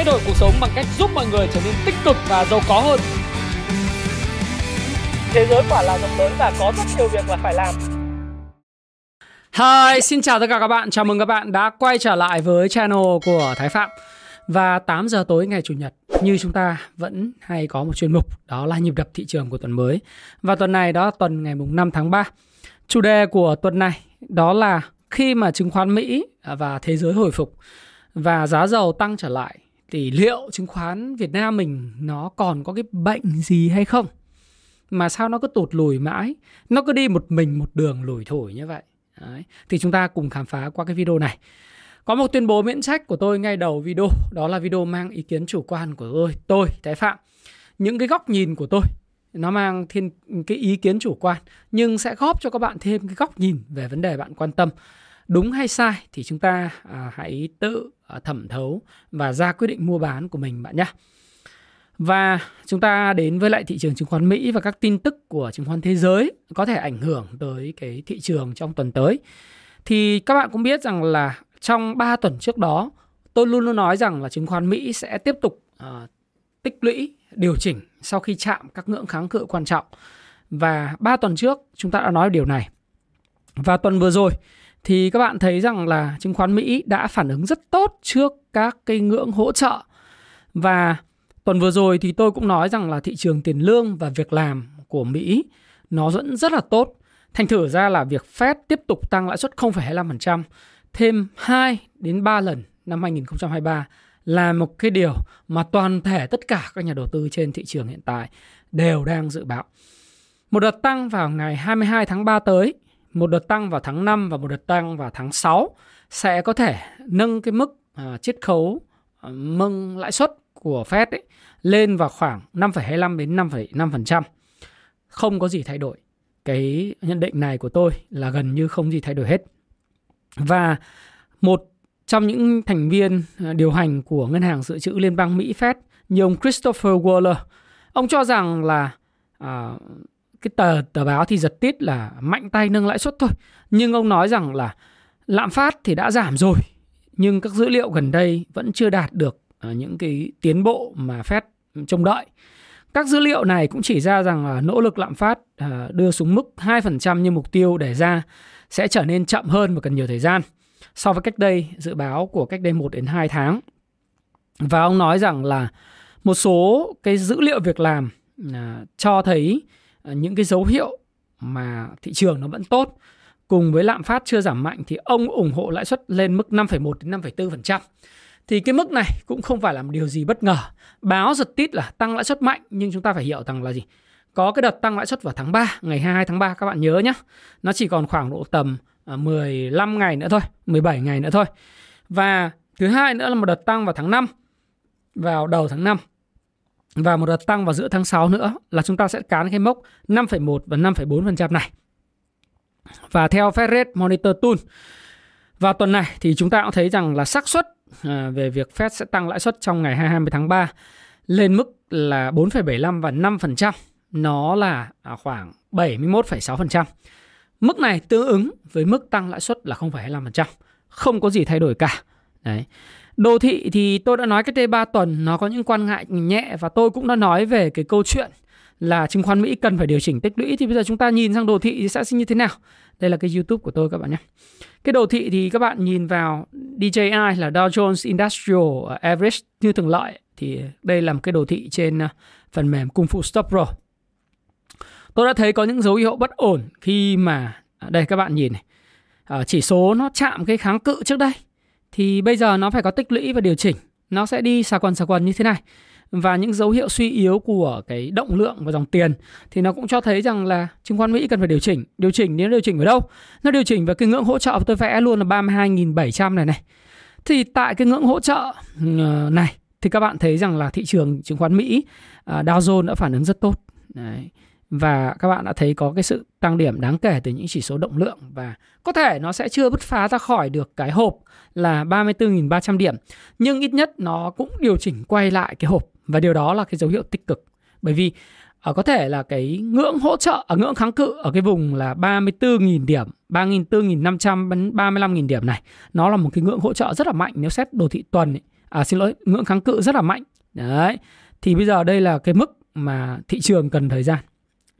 thay đổi cuộc sống bằng cách giúp mọi người trở nên tích cực và giàu có hơn. Thế giới quả là rộng lớn và có rất nhiều việc là phải làm. Hi, xin chào tất cả các bạn. Chào mừng các bạn đã quay trở lại với channel của Thái Phạm. Và 8 giờ tối ngày Chủ nhật, như chúng ta vẫn hay có một chuyên mục, đó là nhịp đập thị trường của tuần mới. Và tuần này đó là tuần ngày mùng 5 tháng 3. Chủ đề của tuần này đó là khi mà chứng khoán Mỹ và thế giới hồi phục và giá dầu tăng trở lại thì liệu chứng khoán Việt Nam mình nó còn có cái bệnh gì hay không? Mà sao nó cứ tụt lùi mãi? Nó cứ đi một mình một đường lùi thổi như vậy. Đấy. Thì chúng ta cùng khám phá qua cái video này. Có một tuyên bố miễn trách của tôi ngay đầu video, đó là video mang ý kiến chủ quan của tôi, tôi Thái Phạm. Những cái góc nhìn của tôi nó mang thiên cái ý kiến chủ quan nhưng sẽ góp cho các bạn thêm cái góc nhìn về vấn đề bạn quan tâm đúng hay sai thì chúng ta à, hãy tự à, thẩm thấu và ra quyết định mua bán của mình bạn nhé. Và chúng ta đến với lại thị trường chứng khoán Mỹ và các tin tức của chứng khoán thế giới có thể ảnh hưởng tới cái thị trường trong tuần tới. Thì các bạn cũng biết rằng là trong 3 tuần trước đó, tôi luôn luôn nói rằng là chứng khoán Mỹ sẽ tiếp tục uh, tích lũy, điều chỉnh sau khi chạm các ngưỡng kháng cự quan trọng. Và 3 tuần trước chúng ta đã nói điều này. Và tuần vừa rồi thì các bạn thấy rằng là chứng khoán Mỹ đã phản ứng rất tốt trước các cái ngưỡng hỗ trợ và tuần vừa rồi thì tôi cũng nói rằng là thị trường tiền lương và việc làm của Mỹ nó vẫn rất là tốt. Thành thử ra là việc Fed tiếp tục tăng lãi suất 0,25% thêm 2 đến 3 lần năm 2023 là một cái điều mà toàn thể tất cả các nhà đầu tư trên thị trường hiện tại đều đang dự báo. Một đợt tăng vào ngày 22 tháng 3 tới một đợt tăng vào tháng 5 và một đợt tăng vào tháng 6 sẽ có thể nâng cái mức uh, chiết khấu uh, mâng lãi suất của Fed ấy, lên vào khoảng 5,25 đến 5,5%. Không có gì thay đổi. Cái nhận định này của tôi là gần như không gì thay đổi hết. Và một trong những thành viên à, điều hành của Ngân hàng Dự trữ Liên bang Mỹ Fed như ông Christopher Waller, ông cho rằng là uh, cái tờ tờ báo thì giật tít là mạnh tay nâng lãi suất thôi. Nhưng ông nói rằng là lạm phát thì đã giảm rồi, nhưng các dữ liệu gần đây vẫn chưa đạt được à, những cái tiến bộ mà Fed trông đợi. Các dữ liệu này cũng chỉ ra rằng là nỗ lực lạm phát à, đưa xuống mức 2% như mục tiêu đề ra sẽ trở nên chậm hơn và cần nhiều thời gian. So với cách đây, dự báo của cách đây 1 đến 2 tháng. Và ông nói rằng là một số cái dữ liệu việc làm à, cho thấy Ờ, những cái dấu hiệu mà thị trường nó vẫn tốt cùng với lạm phát chưa giảm mạnh thì ông ủng hộ lãi suất lên mức 5,1 đến 5,4%. Thì cái mức này cũng không phải là một điều gì bất ngờ. Báo giật tít là tăng lãi suất mạnh nhưng chúng ta phải hiểu rằng là gì? Có cái đợt tăng lãi suất vào tháng 3, ngày 22 tháng 3 các bạn nhớ nhé. Nó chỉ còn khoảng độ tầm ờ, 15 ngày nữa thôi, 17 ngày nữa thôi. Và thứ hai nữa là một đợt tăng vào tháng 5, vào đầu tháng 5 và một đợt tăng vào giữa tháng 6 nữa là chúng ta sẽ cán cái mốc 5,1 và 5,4% này. Và theo Fed Rate Monitor Tool vào tuần này thì chúng ta cũng thấy rằng là xác suất à, về việc Fed sẽ tăng lãi suất trong ngày 20 tháng 3 lên mức là 4,75 và 5%. Nó là à, khoảng 71,6%. Mức này tương ứng với mức tăng lãi suất là 0,25%. Không có gì thay đổi cả. Đấy. Đồ thị thì tôi đã nói cách đây 3 tuần nó có những quan ngại nhẹ và tôi cũng đã nói về cái câu chuyện là chứng khoán Mỹ cần phải điều chỉnh tích lũy thì bây giờ chúng ta nhìn sang đồ thị thì sẽ như thế nào? Đây là cái YouTube của tôi các bạn nhé. Cái đồ thị thì các bạn nhìn vào DJI là Dow Jones Industrial uh, Average như thường lợi thì đây là một cái đồ thị trên uh, phần mềm Kung Fu Stop Pro. Tôi đã thấy có những dấu hiệu bất ổn khi mà à, đây các bạn nhìn này. À, chỉ số nó chạm cái kháng cự trước đây thì bây giờ nó phải có tích lũy và điều chỉnh nó sẽ đi xà quần xà quần như thế này và những dấu hiệu suy yếu của cái động lượng và dòng tiền thì nó cũng cho thấy rằng là chứng khoán Mỹ cần phải điều chỉnh. Điều chỉnh nếu điều chỉnh ở đâu? Nó điều chỉnh vào cái ngưỡng hỗ trợ tôi vẽ luôn là 32.700 này này. Thì tại cái ngưỡng hỗ trợ ờ, này thì các bạn thấy rằng là thị trường chứng khoán Mỹ à, Dow Jones đã phản ứng rất tốt. Đấy và các bạn đã thấy có cái sự tăng điểm đáng kể từ những chỉ số động lượng và có thể nó sẽ chưa bứt phá ra khỏi được cái hộp là 34.300 điểm nhưng ít nhất nó cũng điều chỉnh quay lại cái hộp và điều đó là cái dấu hiệu tích cực. Bởi vì ở có thể là cái ngưỡng hỗ trợ ở ngưỡng kháng cự ở cái vùng là 34.000 điểm 34.500 đến 35.000 điểm này nó là một cái ngưỡng hỗ trợ rất là mạnh nếu xét đồ thị tuần ấy, à xin lỗi ngưỡng kháng cự rất là mạnh. Đấy thì bây giờ đây là cái mức mà thị trường cần thời gian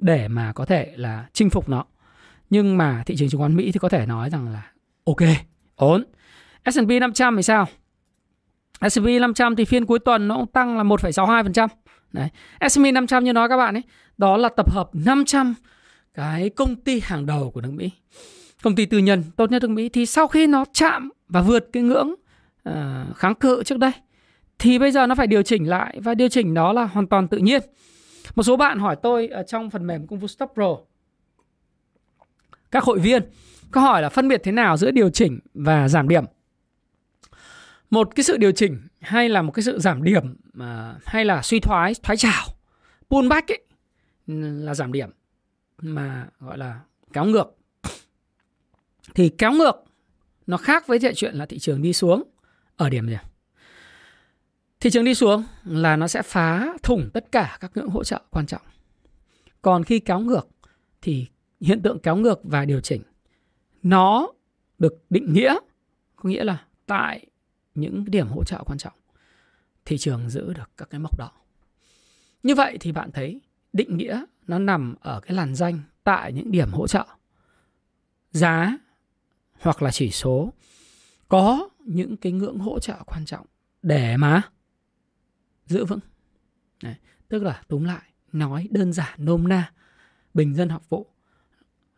để mà có thể là chinh phục nó nhưng mà thị trường chứng khoán Mỹ thì có thể nói rằng là ok ổn S&P 500 thì sao S&P 500 thì phiên cuối tuần nó cũng tăng là 1,62%. Đấy. S&P 500 như nói các bạn ấy, đó là tập hợp 500 cái công ty hàng đầu của nước Mỹ. Công ty tư nhân tốt nhất nước Mỹ thì sau khi nó chạm và vượt cái ngưỡng uh, kháng cự trước đây thì bây giờ nó phải điều chỉnh lại và điều chỉnh đó là hoàn toàn tự nhiên. Một số bạn hỏi tôi ở trong phần mềm Công Phu Stop Pro. Các hội viên có hỏi là phân biệt thế nào giữa điều chỉnh và giảm điểm? Một cái sự điều chỉnh hay là một cái sự giảm điểm mà hay là suy thoái thoái trào pullback ấy, là giảm điểm, mà gọi là kéo ngược. Thì kéo ngược nó khác với chuyện là thị trường đi xuống ở điểm gì thị trường đi xuống là nó sẽ phá thủng tất cả các ngưỡng hỗ trợ quan trọng. Còn khi kéo ngược thì hiện tượng kéo ngược và điều chỉnh, nó được định nghĩa, có nghĩa là tại những điểm hỗ trợ quan trọng. Thị trường giữ được các cái mốc đó. Như vậy thì bạn thấy định nghĩa nó nằm ở cái làn danh tại những điểm hỗ trợ. Giá hoặc là chỉ số có những cái ngưỡng hỗ trợ quan trọng để mà giữ vững Đấy, tức là túm lại nói đơn giản nôm na bình dân học vụ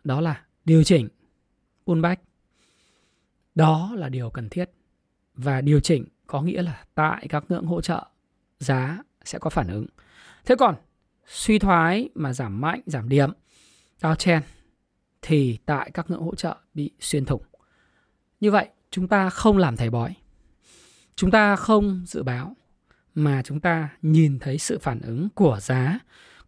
đó là điều chỉnh pullback đó là điều cần thiết và điều chỉnh có nghĩa là tại các ngưỡng hỗ trợ giá sẽ có phản ứng. Thế còn suy thoái mà giảm mạnh, giảm điểm, cao chen thì tại các ngưỡng hỗ trợ bị xuyên thủng. Như vậy chúng ta không làm thầy bói. Chúng ta không dự báo mà chúng ta nhìn thấy sự phản ứng của giá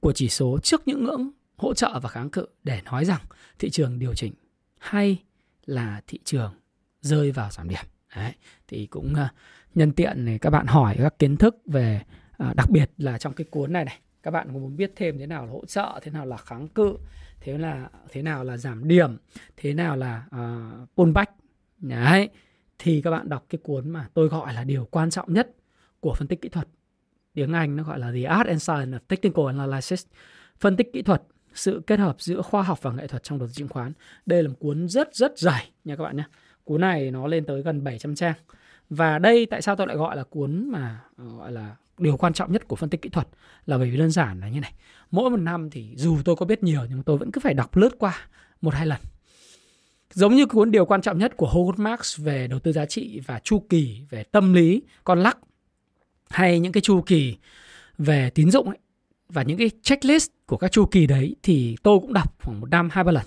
của chỉ số trước những ngưỡng hỗ trợ và kháng cự để nói rằng thị trường điều chỉnh hay là thị trường rơi vào giảm điểm. Đấy, thì cũng ờ, nhân tiện này các bạn hỏi các kiến thức về ờ, đặc biệt là trong cái cuốn này này các bạn muốn biết thêm thế nào là hỗ trợ thế nào là kháng cự thế là thế nào là giảm điểm thế nào là uh, pullback đấy thì các bạn đọc cái cuốn mà tôi gọi là điều quan trọng nhất của phân tích kỹ thuật tiếng Anh nó gọi là The Art and Science of Technical Analysis phân tích kỹ thuật, sự kết hợp giữa khoa học và nghệ thuật trong đầu tư chứng khoán đây là một cuốn rất rất dài nha các bạn nhé Cuốn này nó lên tới gần 700 trang. Và đây tại sao tôi lại gọi là cuốn mà ờ, gọi là điều quan trọng nhất của phân tích kỹ thuật là bởi vì đơn giản là như này. Mỗi một năm thì dù tôi có biết nhiều nhưng tôi vẫn cứ phải đọc lướt qua một hai lần. Giống như cuốn điều quan trọng nhất của Howard Marks về đầu tư giá trị và chu kỳ về tâm lý con lắc hay những cái chu kỳ về tín dụng ấy, và những cái checklist của các chu kỳ đấy thì tôi cũng đọc khoảng một năm hai ba lần.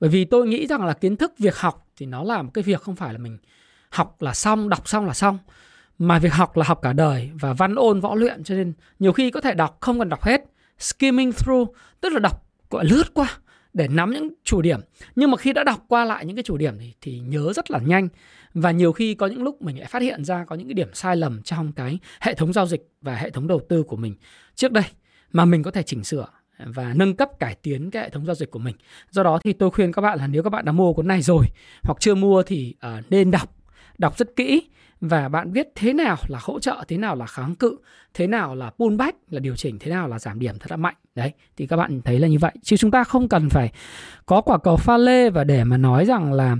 Bởi vì tôi nghĩ rằng là kiến thức việc học thì nó là một cái việc không phải là mình học là xong đọc xong là xong mà việc học là học cả đời và văn ôn võ luyện. Cho nên nhiều khi có thể đọc không cần đọc hết skimming through tức là đọc gọi lướt qua để nắm những chủ điểm. Nhưng mà khi đã đọc qua lại những cái chủ điểm thì thì nhớ rất là nhanh. Và nhiều khi có những lúc mình lại phát hiện ra có những cái điểm sai lầm trong cái hệ thống giao dịch và hệ thống đầu tư của mình. Trước đây mà mình có thể chỉnh sửa và nâng cấp cải tiến cái hệ thống giao dịch của mình. Do đó thì tôi khuyên các bạn là nếu các bạn đã mua cuốn này rồi hoặc chưa mua thì uh, nên đọc, đọc rất kỹ và bạn biết thế nào là hỗ trợ, thế nào là kháng cự, thế nào là pullback là điều chỉnh, thế nào là giảm điểm thật là mạnh. Đấy, thì các bạn thấy là như vậy. Chứ chúng ta không cần phải có quả cầu pha lê và để mà nói rằng là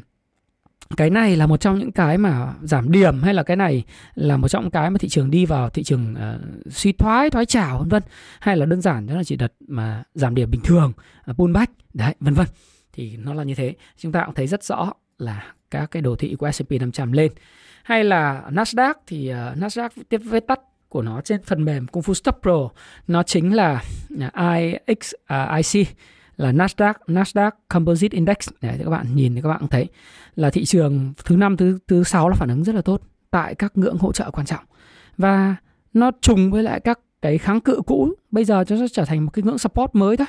cái này là một trong những cái mà giảm điểm hay là cái này là một trong những cái mà thị trường đi vào thị trường uh, suy thoái thoái trào vân vân hay là đơn giản đó là chỉ đợt mà giảm điểm bình thường ờ, uh, pullback đấy vân vân thì nó là như thế chúng ta cũng thấy rất rõ là các cái đồ thị của S&P 500 lên hay là Nasdaq thì uh, Nasdaq tiếp viết tắt của nó trên phần mềm Kung Fu Stop Pro. Nó chính là à, IX uh, à, IC là Nasdaq Nasdaq Composite Index. Để các bạn nhìn thì các bạn thấy là thị trường thứ năm thứ thứ sáu là phản ứng rất là tốt tại các ngưỡng hỗ trợ quan trọng. Và nó trùng với lại các cái kháng cự cũ. Bây giờ nó trở thành một cái ngưỡng support mới thôi.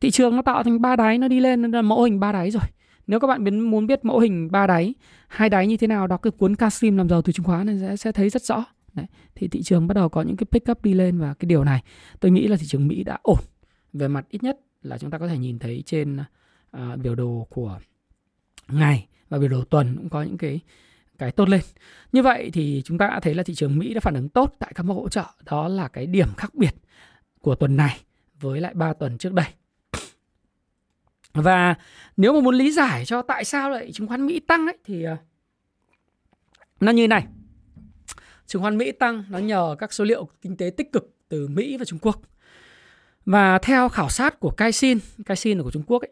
Thị trường nó tạo thành ba đáy nó đi lên nó là mẫu hình ba đáy rồi nếu các bạn muốn biết mẫu hình ba đáy hai đáy như thế nào đọc cái cuốn Kasim làm giàu từ chứng khoán này sẽ, sẽ thấy rất rõ Đấy. thì thị trường bắt đầu có những cái pick up đi lên và cái điều này tôi nghĩ là thị trường Mỹ đã ổn về mặt ít nhất là chúng ta có thể nhìn thấy trên uh, biểu đồ của ngày và biểu đồ tuần cũng có những cái cái tốt lên. Như vậy thì chúng ta đã thấy là thị trường Mỹ đã phản ứng tốt tại các mức hỗ trợ. Đó là cái điểm khác biệt của tuần này với lại 3 tuần trước đây. Và nếu mà muốn lý giải cho tại sao lại chứng khoán Mỹ tăng ấy thì ờ, nó như này. Chứng khoán Mỹ tăng nó nhờ các số liệu kinh tế tích cực từ Mỹ và Trung Quốc. Và theo khảo sát của Caixin, Caixin là của Trung Quốc ấy,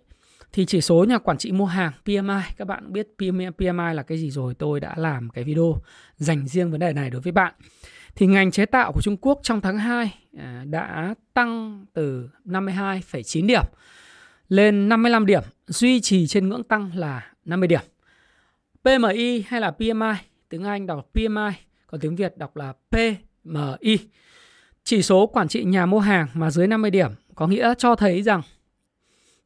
thì chỉ số nhà quản trị mua hàng PMI, các bạn biết PMI, PMI là cái gì rồi, tôi đã làm cái video dành riêng vấn đề này đối với bạn. Thì ngành chế tạo của Trung Quốc trong tháng 2 à, đã tăng từ 52,9 điểm lên 55 điểm, duy trì trên ngưỡng tăng là 50 điểm. PMI hay là PMI, tiếng Anh đọc PMI, còn tiếng Việt đọc là PMI. Chỉ số quản trị nhà mua hàng mà dưới 50 điểm có nghĩa cho thấy rằng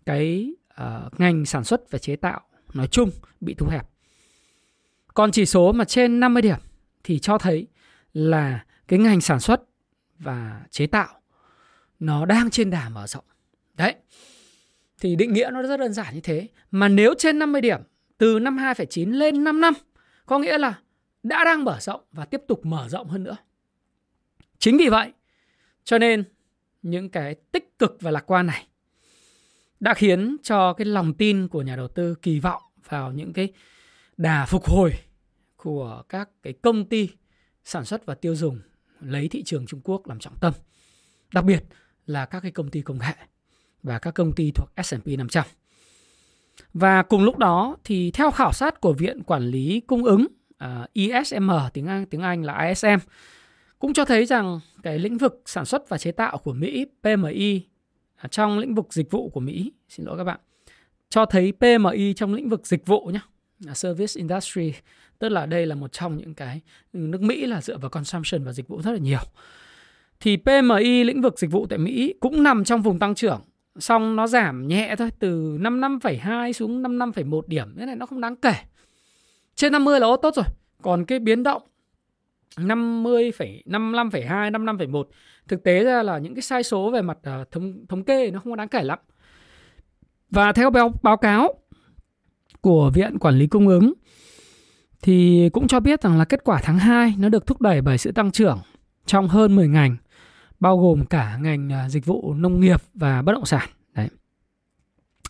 cái uh, ngành sản xuất và chế tạo nói chung bị thu hẹp. Còn chỉ số mà trên 50 điểm thì cho thấy là cái ngành sản xuất và chế tạo nó đang trên đà mở rộng. Đấy. Thì định nghĩa nó rất đơn giản như thế. Mà nếu trên 50 điểm từ năm 2,9 lên 5 năm có nghĩa là đã đang mở rộng và tiếp tục mở rộng hơn nữa. Chính vì vậy cho nên những cái tích cực và lạc quan này đã khiến cho cái lòng tin của nhà đầu tư kỳ vọng vào những cái đà phục hồi của các cái công ty sản xuất và tiêu dùng lấy thị trường Trung Quốc làm trọng tâm. Đặc biệt là các cái công ty công nghệ và các công ty thuộc S&P 500. Và cùng lúc đó thì theo khảo sát của Viện Quản lý Cung ứng à, uh, ISM tiếng Anh tiếng Anh là ISM cũng cho thấy rằng cái lĩnh vực sản xuất và chế tạo của Mỹ PMI à, trong lĩnh vực dịch vụ của Mỹ xin lỗi các bạn cho thấy PMI trong lĩnh vực dịch vụ nhé service industry tức là đây là một trong những cái ừ, nước Mỹ là dựa vào consumption và dịch vụ rất là nhiều thì PMI lĩnh vực dịch vụ tại Mỹ cũng nằm trong vùng tăng trưởng xong nó giảm nhẹ thôi từ 55,2 xuống 55,1 điểm. Thế này nó không đáng kể. Trên 50 là ô tốt rồi. Còn cái biến động 50, 55,2, 55,1 Thực tế ra là những cái sai số về mặt ờ, thống, thống kê nó không có đáng kể lắm. Và theo báo, báo cáo của Viện Quản lý Cung ứng thì cũng cho biết rằng là kết quả tháng 2 nó được thúc đẩy bởi sự tăng trưởng trong hơn 10 ngành bao gồm cả ngành à, dịch vụ nông nghiệp và bất động sản. Đấy.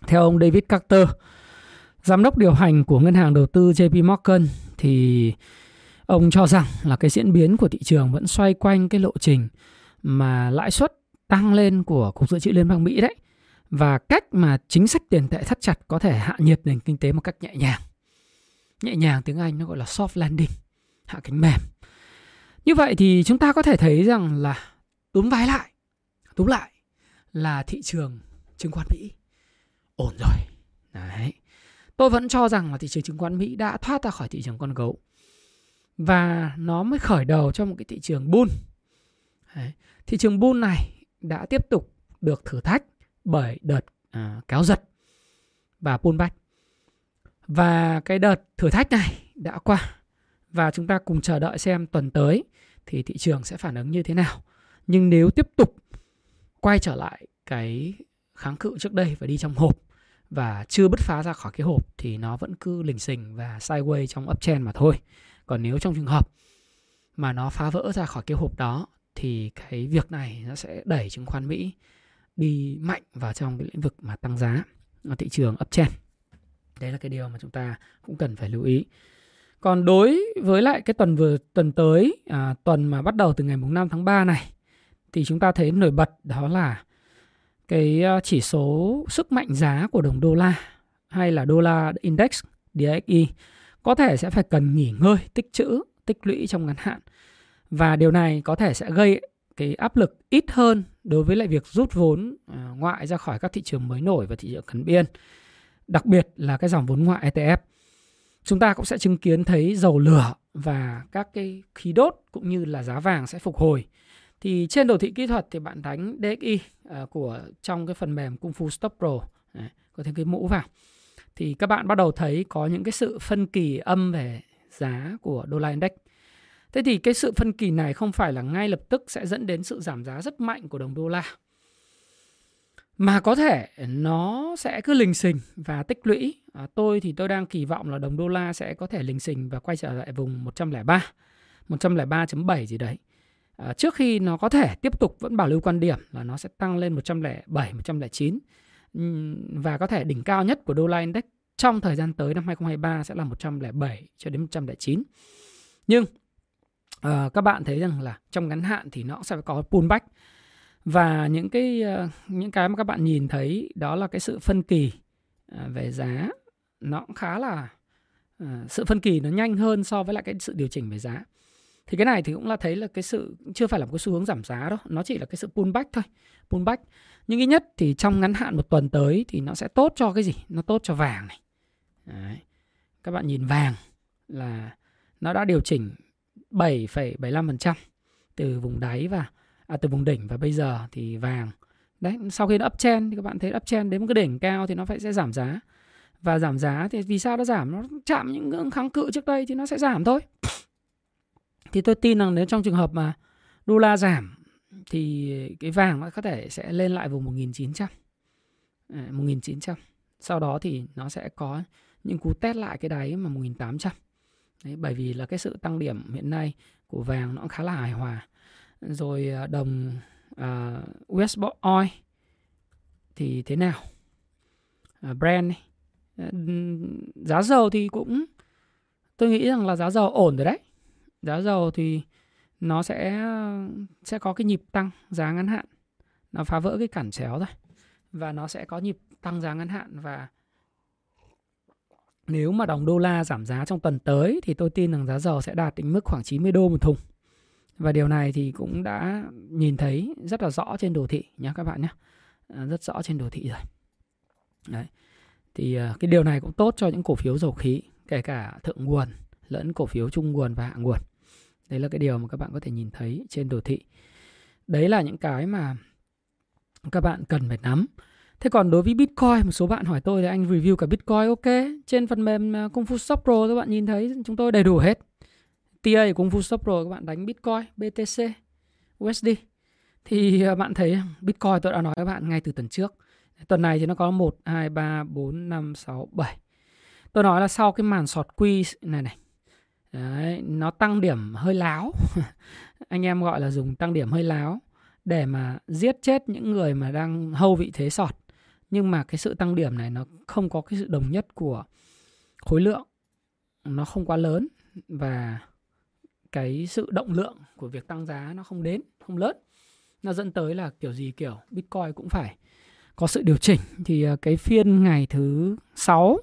Theo ông David Carter, giám đốc điều hành của ngân hàng đầu tư JP Morgan thì Ông cho rằng là cái diễn biến của thị trường vẫn xoay quanh cái lộ trình mà lãi suất tăng lên của Cục Dự trữ Liên bang Mỹ đấy và cách mà chính sách tiền tệ thắt chặt có thể hạ nhiệt nền kinh tế một cách nhẹ nhàng. Nhẹ nhàng tiếng Anh nó gọi là soft landing, hạ cánh mềm. Như vậy thì chúng ta có thể thấy rằng là túm vái lại, túm lại là thị trường chứng khoán Mỹ ổn rồi. Đấy. Tôi vẫn cho rằng là thị trường chứng khoán Mỹ đã thoát ra khỏi thị trường con gấu và nó mới khởi đầu cho một cái thị trường bull. Đấy. Thị trường bull này đã tiếp tục được thử thách bởi đợt à, kéo giật và pullback. Và cái đợt thử thách này đã qua và chúng ta cùng chờ đợi xem tuần tới thì thị trường sẽ phản ứng như thế nào. Nhưng nếu tiếp tục quay trở lại cái kháng cự trước đây và đi trong hộp và chưa bứt phá ra khỏi cái hộp thì nó vẫn cứ lình xình và sideways trong uptrend mà thôi còn nếu trong trường hợp mà nó phá vỡ ra khỏi cái hộp đó thì cái việc này nó sẽ đẩy chứng khoán Mỹ đi mạnh vào trong cái lĩnh vực mà tăng giá ở thị trường uptrend. Đấy là cái điều mà chúng ta cũng cần phải lưu ý. Còn đối với lại cái tuần vừa tuần tới, à, tuần mà bắt đầu từ ngày mùng 5 tháng 3 này thì chúng ta thấy nổi bật đó là cái ờ, chỉ số sức mạnh giá của đồng đô la hay là đô la index DXY có thể sẽ phải cần nghỉ ngơi, tích trữ, tích lũy trong ngắn hạn. Và điều này có thể sẽ gây cái áp lực ít hơn đối với lại việc rút vốn ờ, ngoại ra khỏi các thị trường mới nổi và thị trường cận biên. Đặc biệt là cái dòng vốn ngoại ETF. Chúng ta cũng sẽ chứng kiến thấy dầu lửa và các cái khí đốt cũng như là giá vàng sẽ phục hồi. Thì trên đồ thị kỹ thuật thì bạn đánh DXY uh, ờ, của trong cái phần mềm Kung Fu Stop Pro, có thêm cái mũ vào thì các bạn bắt đầu thấy có những cái sự phân kỳ âm về giá của đô la index. Thế thì cái sự phân kỳ này không phải là ngay lập tức sẽ dẫn đến sự giảm giá rất mạnh của đồng đô la. mà có thể nó sẽ cứ lình xình và tích lũy. À, tôi thì tôi đang kỳ vọng là đồng đô la sẽ có thể lình xình và quay trở lại vùng 103, 103.7 gì đấy. À, trước khi nó có thể tiếp tục vẫn bảo lưu quan điểm là nó sẽ tăng lên 107, 109 và có thể đỉnh cao nhất của đô la index trong thời gian tới năm 2023 sẽ là 107 cho đến 109. Nhưng uh, các bạn thấy rằng là trong ngắn hạn thì nó sẽ có pullback. Và những cái uh, những cái mà các bạn nhìn thấy đó là cái sự phân kỳ uh, về giá. Nó cũng khá là uh, sự phân kỳ nó nhanh hơn so với lại cái sự điều chỉnh về giá thì cái này thì cũng là thấy là cái sự chưa phải là một cái xu hướng giảm giá đâu nó chỉ là cái sự pullback thôi pullback nhưng ít nhất thì trong ngắn hạn một tuần tới thì nó sẽ tốt cho cái gì? Nó tốt cho vàng này. Đấy. các bạn nhìn vàng là nó đã điều chỉnh 7,75% từ vùng đáy và à, từ vùng đỉnh và bây giờ thì vàng đấy sau khi nó uptrend thì các bạn thấy uptrend đến một cái đỉnh cao thì nó phải sẽ giảm giá. Và giảm giá thì vì sao nó giảm? Nó chạm những ngưỡng kháng cự trước đây thì nó sẽ giảm thôi thì tôi tin rằng nếu trong trường hợp mà đô la giảm thì cái vàng nó có thể sẽ lên lại vùng 1900 1900 à, sau đó thì nó sẽ có những cú test lại cái đáy mà 1800 Đấy, bởi vì là cái sự tăng điểm hiện nay của vàng nó cũng khá là hài hòa. Rồi à, đồng à, uh, US oil thì thế nào? Uh, Brent này. Uh, giá dầu thì cũng tôi nghĩ rằng là giá dầu ổn rồi đấy giá dầu thì nó sẽ sẽ có cái nhịp tăng giá ngắn hạn nó phá vỡ cái cản chéo rồi và nó sẽ có nhịp tăng giá ngắn hạn và nếu mà đồng đô la giảm giá trong tuần tới thì tôi tin rằng giá dầu sẽ đạt đến mức khoảng 90 đô một thùng. Và điều này thì cũng đã nhìn thấy rất là rõ trên đồ thị nhé các bạn nhé. À, rất rõ trên đồ thị rồi. Đấy. Thì à, cái điều này cũng tốt cho những cổ phiếu dầu khí, kể cả thượng nguồn lẫn cổ phiếu trung nguồn và hạ nguồn. Đấy là cái điều mà các bạn có thể nhìn thấy trên đồ thị. Đấy là những cái mà các bạn cần phải nắm. Thế còn đối với Bitcoin, một số bạn hỏi tôi thì anh review cả Bitcoin ok. Trên phần mềm à, công phu shop Pro các bạn nhìn thấy chúng tôi đầy đủ hết. TA của công phu shop Pro các bạn đánh Bitcoin, BTC, USD. Thì à, bạn thấy Bitcoin tôi đã nói các bạn ngay từ tuần trước. Tuần này thì nó có 1, 2, 3, 4, 5, 6, 7. Tôi nói là sau cái màn sọt quy này này. Đấy, nó tăng điểm hơi láo. Anh em gọi là dùng tăng điểm hơi láo để mà giết chết những người mà đang hâu vị thế sọt. Nhưng mà cái sự tăng điểm này nó không có cái sự đồng nhất của khối lượng. Nó không quá lớn và cái sự động lượng của việc tăng giá nó không đến không lớn. Nó dẫn tới là kiểu gì kiểu bitcoin cũng phải có sự điều chỉnh. Thì à, cái phiên ngày thứ sáu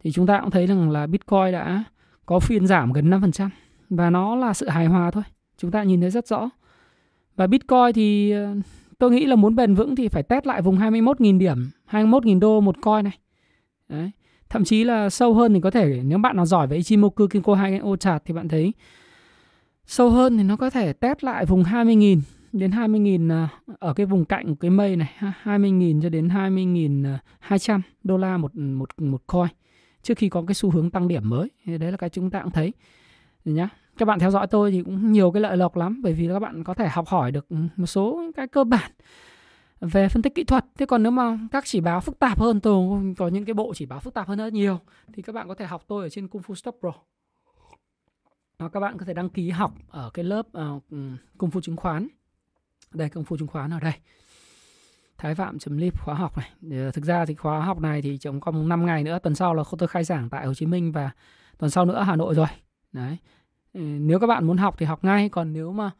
thì chúng ta cũng thấy rằng là bitcoin đã có phiên giảm gần 5% và nó là sự hài hòa thôi. Chúng ta nhìn thấy rất rõ. Và bitcoin thì ờ, tôi nghĩ là muốn bền vững thì phải test lại vùng 21.000 điểm 21.000 đô một coin này. Đấy. thậm chí là sâu hơn thì có thể, nếu bạn nào giỏi về Ichimoku, Kinko 2 ô chart thì bạn thấy sâu hơn thì nó có thể test lại vùng 20.000 đến 20.000 ờ, ở cái vùng cạnh của cái mây này 20.000 cho đến 20.200 ờ, đô la một một một coin trước khi có cái xu hướng tăng điểm mới đấy là cái chúng ta cũng thấy. Nhá các bạn theo dõi tôi thì cũng nhiều cái lợi lộc lắm bởi vì các bạn có thể học hỏi được một số cái cơ bản về phân tích kỹ thuật. Thế còn nếu mà các chỉ báo phức tạp hơn tôi có những cái bộ chỉ báo phức tạp hơn rất nhiều thì các bạn có thể học tôi ở trên Kung Fu Stock Pro. Hoặc các bạn có thể đăng ký học ở cái lớp uh, Kung Fu chứng khoán. Đây Kung Fu chứng khoán ở đây. Thái Phạm lip khóa học này. Ờ, thực ra thì khóa học này thì chồng còn 5 ngày nữa, tuần sau là tôi khai giảng tại Hồ Chí Minh và tuần sau nữa Hà Nội rồi. Đấy. Ờ, nếu các bạn muốn học thì học ngay, còn nếu mà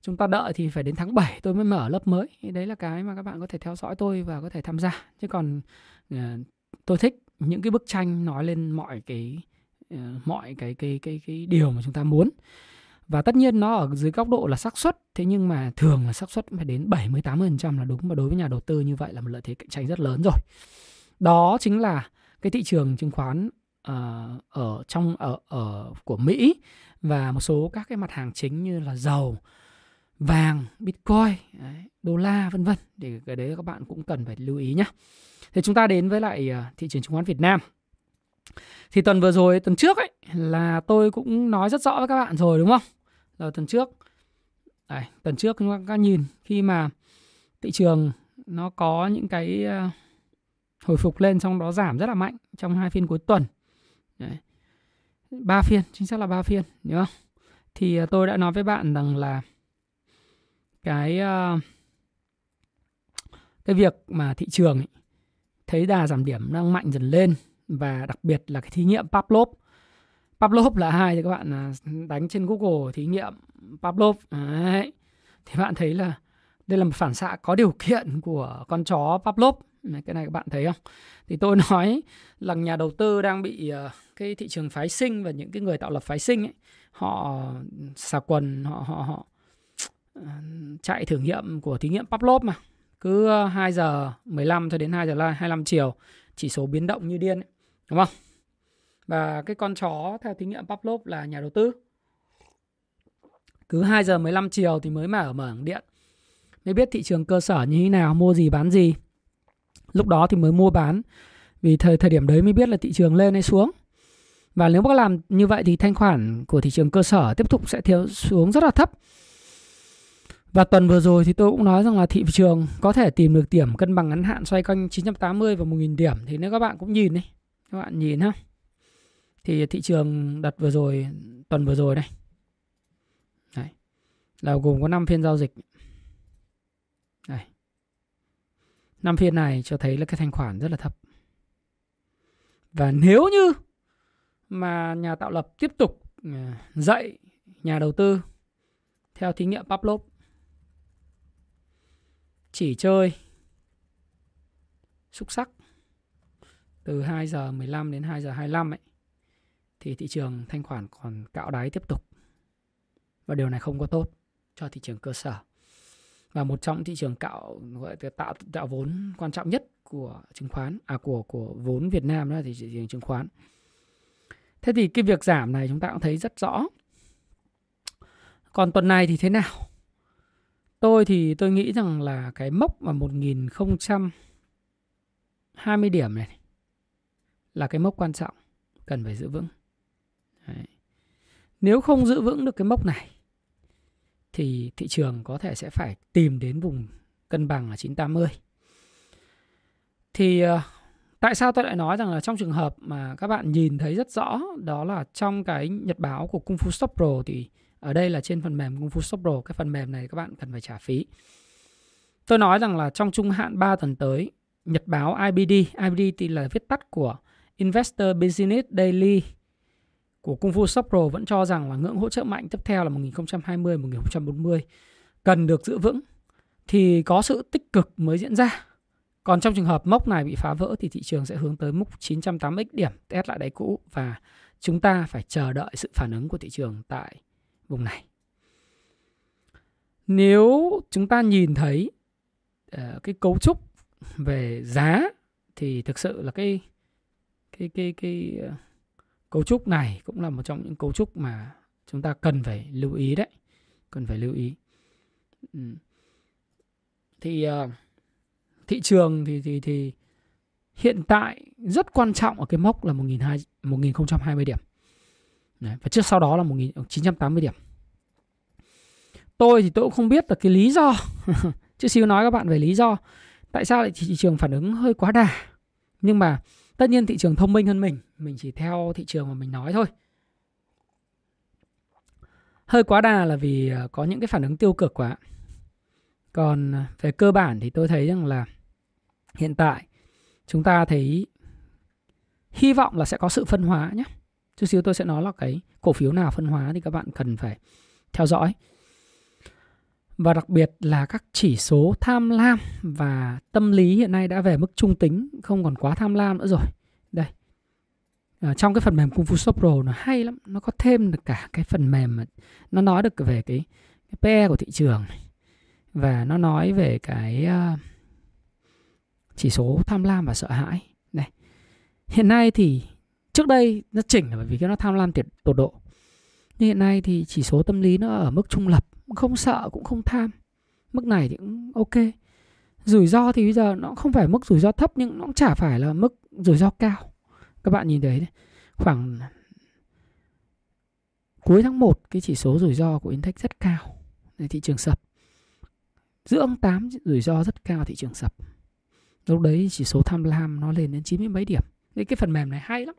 chúng ta đợi thì phải đến tháng 7 tôi mới mở lớp mới. Đấy là cái mà các bạn có thể theo dõi tôi và có thể tham gia. Chứ còn ờ, tôi thích những cái bức tranh nói lên mọi cái mọi mọi cái cái cái cái điều mà chúng ta muốn và tất nhiên nó ở dưới góc độ là xác suất thế nhưng mà thường là xác suất phải đến 70 80% là đúng và đối với nhà đầu tư như vậy là một lợi thế cạnh tranh rất lớn rồi đó chính là cái thị trường chứng khoán uh, ở trong ở ở của Mỹ và một số các cái mặt hàng chính như là dầu, vàng, bitcoin, đấy, đô la vân vân để cái đấy các bạn cũng cần phải lưu ý nhé. Thì chúng ta đến với lại ờ, thị trường chứng khoán Việt Nam. Thì tuần vừa rồi, tuần trước ấy là tôi cũng nói rất rõ với các bạn rồi đúng không? Là tuần trước. Đây, tuần trước chúng ta nhìn khi mà thị trường nó có những cái ờ, hồi phục lên xong đó giảm rất là mạnh trong hai phiên cuối tuần Đấy. ba phiên chính xác là ba phiên nhớ không thì ờ, tôi đã nói với bạn rằng là cái ờ, cái việc mà thị trường ấy, thấy đà giảm điểm đang mạnh dần lên và đặc biệt là cái thí nghiệm Pavlov Pavlov là ai thì các bạn à, đánh trên Google thí nghiệm Pavlov. Đấy. thì bạn thấy là đây là một phản xạ có điều kiện của con chó Pavlov. Cái này các bạn thấy không? Thì tôi nói là nhà đầu tư đang bị ờ, cái thị trường phái sinh và những cái người tạo lập phái sinh ấy, họ xà quần, họ họ họ ờ, chạy thử nghiệm của thí nghiệm Pavlov mà. Cứ 2 giờ 15 cho đến 2 giờ 25 chiều, chỉ số biến động như điên ấy. đúng không? Và cái con chó theo thí nghiệm Pavlov là nhà đầu tư. Cứ 2 giờ 15 chiều thì mới mở mở điện. Mới biết thị trường cơ sở như thế nào, mua gì, bán gì. Lúc đó thì mới mua bán, vì thời thời điểm đấy mới biết là thị trường lên hay xuống. Và nếu bác làm như vậy thì thanh khoản của thị trường cơ sở tiếp tục sẽ thiếu, xuống rất là thấp. Và tuần vừa rồi thì tôi cũng nói rằng là thị trường có thể tìm được điểm cân bằng ngắn hạn xoay quanh 980 và 1000 điểm. Thì nếu các bạn cũng nhìn đi, các bạn nhìn ha thì thị trường đặt vừa rồi, tuần vừa rồi đây Đấy. là gồm có 5 phiên giao dịch. Đây 5 phiên này cho thấy là cái thanh khoản rất là thấp. Và nếu như mà nhà tạo lập tiếp tục à, dạy nhà đầu tư theo thí nghiệm Pavlov, chỉ chơi xúc sắc từ 2 giờ 15 đến 2 giờ 25 ấy thì thị trường thanh khoản còn cạo đáy tiếp tục. Và điều này không có tốt cho thị trường cơ sở. Và một trong thị trường cạo, gọi là tạo tạo vốn quan trọng nhất của chứng khoán à của của vốn Việt Nam đó thì thị trường chứng khoán. Thế thì cái việc giảm này chúng ta cũng thấy rất rõ. Còn tuần này thì thế nào? Tôi thì tôi nghĩ rằng là cái mốc mà 1020 điểm này là cái mốc quan trọng, cần phải giữ vững. Đấy. Nếu không giữ vững được cái mốc này thì thị trường có thể sẽ phải tìm đến vùng cân bằng là 980. Thì ờ, tại sao tôi lại nói rằng là trong trường hợp mà các bạn nhìn thấy rất rõ đó là trong cái nhật báo của Kung Fu Stop Pro thì ở đây là trên phần mềm Kung Fu Stop Pro, cái phần mềm này các bạn cần phải trả phí. Tôi nói rằng là trong trung hạn 3 tuần tới, nhật báo IBD, IBD thì là viết tắt của Investor Business Daily của Kung Fu Shop Pro vẫn cho rằng là ngưỡng hỗ trợ mạnh tiếp theo là 1020 1040 cần được giữ vững thì có sự tích cực mới diễn ra. Còn trong trường hợp mốc này bị phá vỡ thì thị trường sẽ hướng tới mức 980x điểm test lại đáy cũ và chúng ta phải chờ đợi sự phản ứng của thị trường tại vùng này. Nếu chúng ta nhìn thấy uh, cái cấu trúc về giá thì thực sự là cái cái cái cái uh, cấu trúc này cũng là một trong những cấu trúc mà chúng ta cần phải lưu ý đấy. Cần phải lưu ý. Ừ. thì uh, thị trường thì thì thì hiện tại rất quan trọng ở cái mốc là 1020 điểm. Đấy, và trước sau đó là 1980 điểm. Tôi thì tôi cũng không biết là cái lý do chứ xíu nói các bạn về lý do tại sao lại thị trường phản ứng hơi quá đà. Nhưng mà tất nhiên thị trường thông minh hơn mình mình chỉ theo thị trường mà mình nói thôi. Hơi quá đà là vì ờ, có những cái phản ứng tiêu cực quá. Còn ờ, về cơ bản thì tôi thấy rằng là hiện tại chúng ta thấy hy vọng là sẽ có sự phân hóa nhé. Chút xíu tôi sẽ nói là cái cổ phiếu nào phân hóa thì các bạn cần phải theo dõi và đặc biệt là các chỉ số tham lam và tâm lý hiện nay đã về mức trung tính không còn quá tham lam nữa rồi. Đây. Ở trong cái phần mềm Kung Fu Shop Pro nó hay lắm nó có thêm được cả cái phần mềm mà nó nói được về cái, cái PE của thị trường này. và nó nói về cái uh, chỉ số tham lam và sợ hãi. Đây. Hiện nay thì trước đây nó chỉnh là bởi vì cái nó tham lam tiệt tột độ. Nhưng hiện nay thì chỉ số tâm lý nó ở mức trung lập không sợ cũng không tham. Mức này thì cũng ok. Rủi ro thì bây giờ nó không phải mức rủi ro thấp nhưng nó cũng chả phải là mức rủi ro cao. Các bạn nhìn thấy đấy, khoảng cuối tháng 1 cái chỉ số rủi ro của Index rất cao thị trường sập. Giữa ông 8 rủi ro rất cao thị trường sập. Lúc đấy chỉ số tham lam nó lên đến chín mươi mấy điểm. Đấy, cái phần mềm này hay lắm.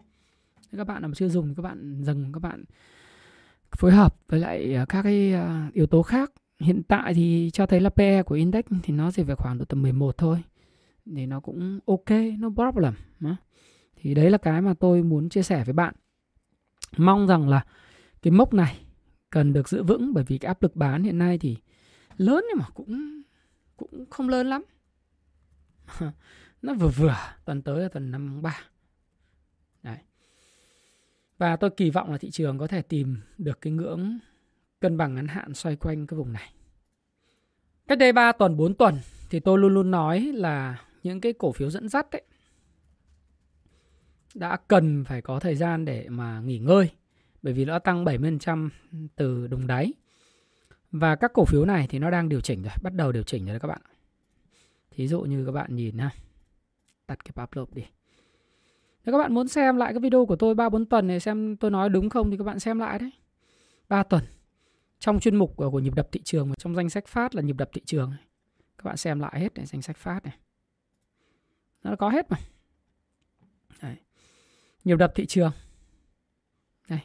Các bạn nào chưa dùng thì các bạn dừng các bạn phối hợp với lại ờ, các cái ờ, yếu tố khác. Hiện tại thì cho thấy là PE của index thì nó chỉ về khoảng độ tầm 11 thôi, thì nó cũng ok, no problem thì đấy là cái mà tôi muốn chia sẻ với bạn. Mong rằng là cái mốc này cần được giữ vững bởi vì cái áp lực bán hiện nay thì lớn nhưng mà cũng cũng không lớn lắm. Nó vừa vừa, tuần tới là tuần năm ba và tôi kỳ vọng là thị trường có thể tìm được cái ngưỡng cân bằng ngắn hạn xoay quanh cái vùng này cách đây 3 tuần 4 tuần thì tôi luôn luôn nói là những cái cổ phiếu dẫn dắt ấy đã cần phải có thời gian để mà nghỉ ngơi bởi vì nó tăng 70% từ đồng đáy. Và các cổ phiếu này thì nó đang điều chỉnh rồi, bắt đầu điều chỉnh rồi các bạn. Thí dụ như các bạn nhìn ha. Tắt cái upload đi. Nếu các bạn muốn xem lại cái video của tôi 3 4 tuần này xem tôi nói đúng không thì các bạn xem lại đấy. 3 tuần. Trong chuyên mục của, của nhịp đập thị trường và trong danh sách phát là nhịp đập thị trường. Các bạn xem lại hết này, danh sách phát này. Nó có hết mà. Đấy. Nhịp đập thị trường. Đây.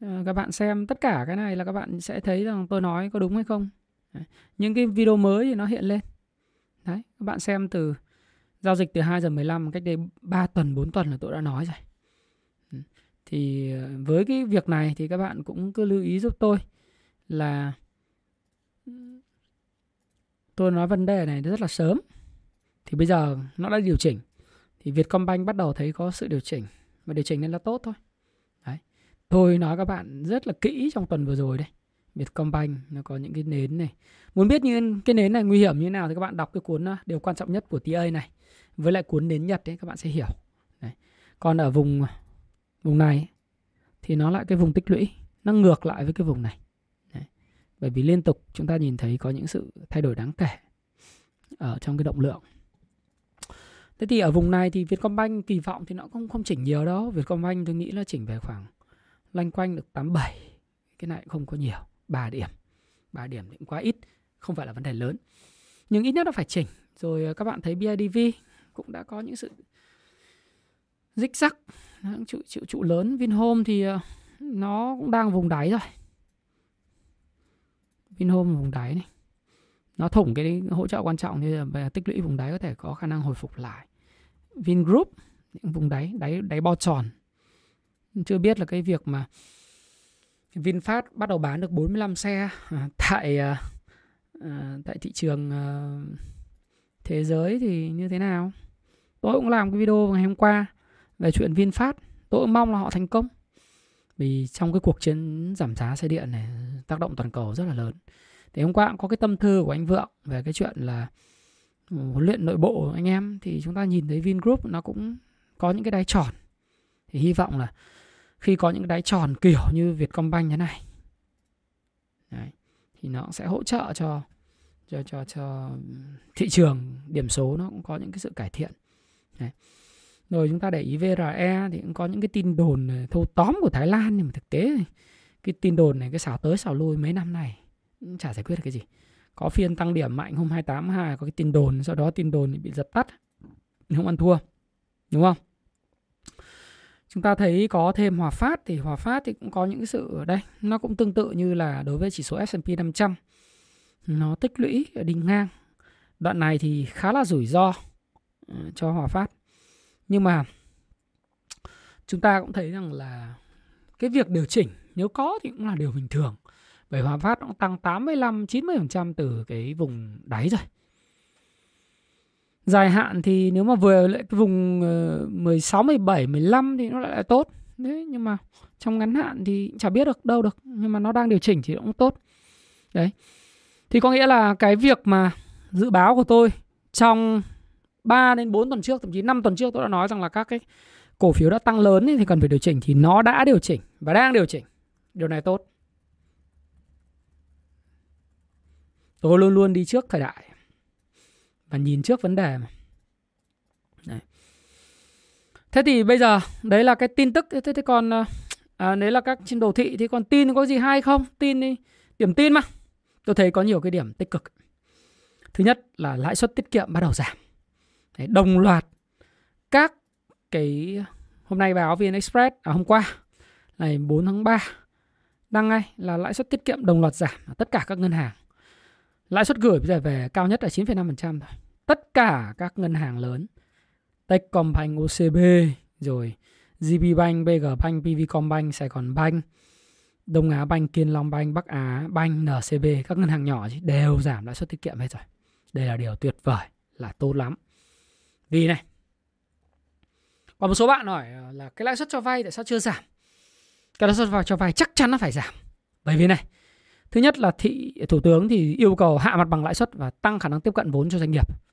Ờ, các bạn xem tất cả cái này là các bạn sẽ thấy rằng tôi nói có đúng hay không. Đấy. Những cái video mới thì nó hiện lên. Đấy, các bạn xem từ giao dịch từ 2 giờ 15 cách đây 3 tuần 4 tuần là tôi đã nói rồi. Ừ. Thì ờ, với cái việc này thì các bạn cũng cứ lưu ý giúp tôi là tôi nói vấn đề này rất là sớm. Thì bây giờ nó đã điều chỉnh thì Vietcombank bắt đầu thấy có sự điều chỉnh và điều chỉnh nên là tốt thôi. Đấy. Tôi nói các bạn rất là kỹ trong tuần vừa rồi đây. Vietcombank nó có những cái nến này. Muốn biết như cái nến này nguy hiểm như thế nào thì các bạn đọc cái cuốn ờ, điều quan trọng nhất của TA này với lại cuốn nến Nhật đấy các bạn sẽ hiểu. Đấy. Còn ở vùng ờ, vùng này thì nó lại cái vùng tích lũy, nó ngược lại với cái vùng này. Đấy. Bởi vì liên tục chúng ta nhìn thấy có những sự thay đổi đáng kể ở trong cái động lượng. Thế thì ở vùng này thì Vietcombank kỳ vọng thì nó không không chỉnh nhiều đâu. Vietcombank tôi nghĩ là chỉnh về khoảng loanh quanh được 87. Cái này cũng không có nhiều, 3 điểm. 3 điểm thì cũng quá ít, không phải là vấn đề lớn. Nhưng ít nhất nó phải chỉnh. Rồi ờ, các bạn thấy BIDV cũng đã có những sự dích rắc. những trụ trụ trụ lớn Vinhome thì ờ, nó cũng đang vùng đáy rồi. Vinhome vùng đáy này nó thủng cái hỗ trợ quan trọng như là tích lũy vùng đáy có thể có khả năng hồi phục lại Vingroup những vùng đáy đáy đáy bo tròn chưa biết là cái việc mà VinFast bắt đầu bán được 45 xe à, tại à, à, tại thị trường ờ, thế giới thì như thế nào? Tôi cũng làm cái video ngày hôm qua về chuyện VinFast. Tôi cũng mong là họ thành công. Vì trong cái cuộc chiến giảm giá xe điện này, tác động toàn cầu rất là lớn. Thì hôm qua cũng có cái tâm thư của anh Vượng về cái chuyện là huấn luyện nội bộ anh em. Thì chúng ta nhìn thấy Vingroup nó cũng có những cái đáy tròn. Thì hy vọng là khi có những đáy tròn kiểu như Vietcombank như này. Đấy, thì nó sẽ hỗ trợ cho cho cho cho thị trường điểm số nó cũng có những cái sự cải thiện. Đấy. rồi chúng ta để ý VRE thì cũng có những cái tin đồn thâu tóm của Thái Lan nhưng mà thực tế cái tin đồn này cái xảo tới xảo lui mấy năm này cũng chả giải quyết được cái gì. Có phiên tăng điểm mạnh hôm 282 có cái tin đồn sau đó tin đồn bị dập tắt. Không ăn thua đúng không? Chúng ta thấy có thêm Hòa Phát thì Hòa Phát thì cũng có những cái sự ở đây. Nó cũng tương tự như là đối với chỉ số S&P 500 nó tích lũy ở đỉnh ngang. Đoạn này thì khá là rủi ro ờ, cho Hòa Phát. Nhưng mà chúng ta cũng thấy rằng là cái việc điều chỉnh nếu có thì cũng là điều bình thường. Bởi Hòa Phát nó tăng 85 90% từ cái vùng đáy rồi. Dài hạn thì nếu mà vừa lại cái vùng 16 17 15 thì nó lại là tốt. Đấy, nhưng mà trong ngắn hạn thì chả biết được đâu được, nhưng mà nó đang điều chỉnh thì cũng tốt. Đấy. Thì có nghĩa là cái việc mà dự báo của tôi trong 3 đến 4 tuần trước, thậm chí 5 tuần trước tôi đã nói rằng là các cái cổ phiếu đã tăng lớn thì cần phải điều chỉnh thì nó đã điều chỉnh và đang điều chỉnh. Điều này tốt. tôi luôn luôn đi trước thời đại và nhìn trước vấn đề mà đấy. thế thì bây giờ đấy là cái tin tức thế thì còn à, à đấy là các trên đồ thị thì còn tin có gì hay không tin đi điểm tin mà tôi thấy có nhiều cái điểm tích cực Thứ nhất là lãi suất tiết kiệm bắt đầu giảm. Đấy, đồng loạt các cái hôm nay báo VN Express à, hôm qua ngày 4 tháng 3 đăng ngay là lãi suất tiết kiệm đồng loạt giảm ở tất cả các ngân hàng. Lãi suất gửi bây giờ về cao nhất là 9,5% thôi. Tất cả các ngân hàng lớn Techcombank, OCB, rồi GB Bank, BG Bank, PVcombank, Sài Gòn Bank, Đông Á Bank, Kiên Long Bank, Bắc Á Bank, NCB, các ngân hàng nhỏ đều giảm lãi suất tiết kiệm hết rồi. Đây là điều tuyệt vời, là tốt lắm. Vì này, còn một số bạn hỏi ờ, là cái lãi suất cho vay tại sao chưa giảm? Cái lãi suất cho vay chắc chắn nó phải giảm. Bởi vì này, thứ nhất là thị thủ tướng thì yêu cầu hạ mặt bằng lãi suất và tăng khả năng tiếp cận vốn cho doanh nghiệp.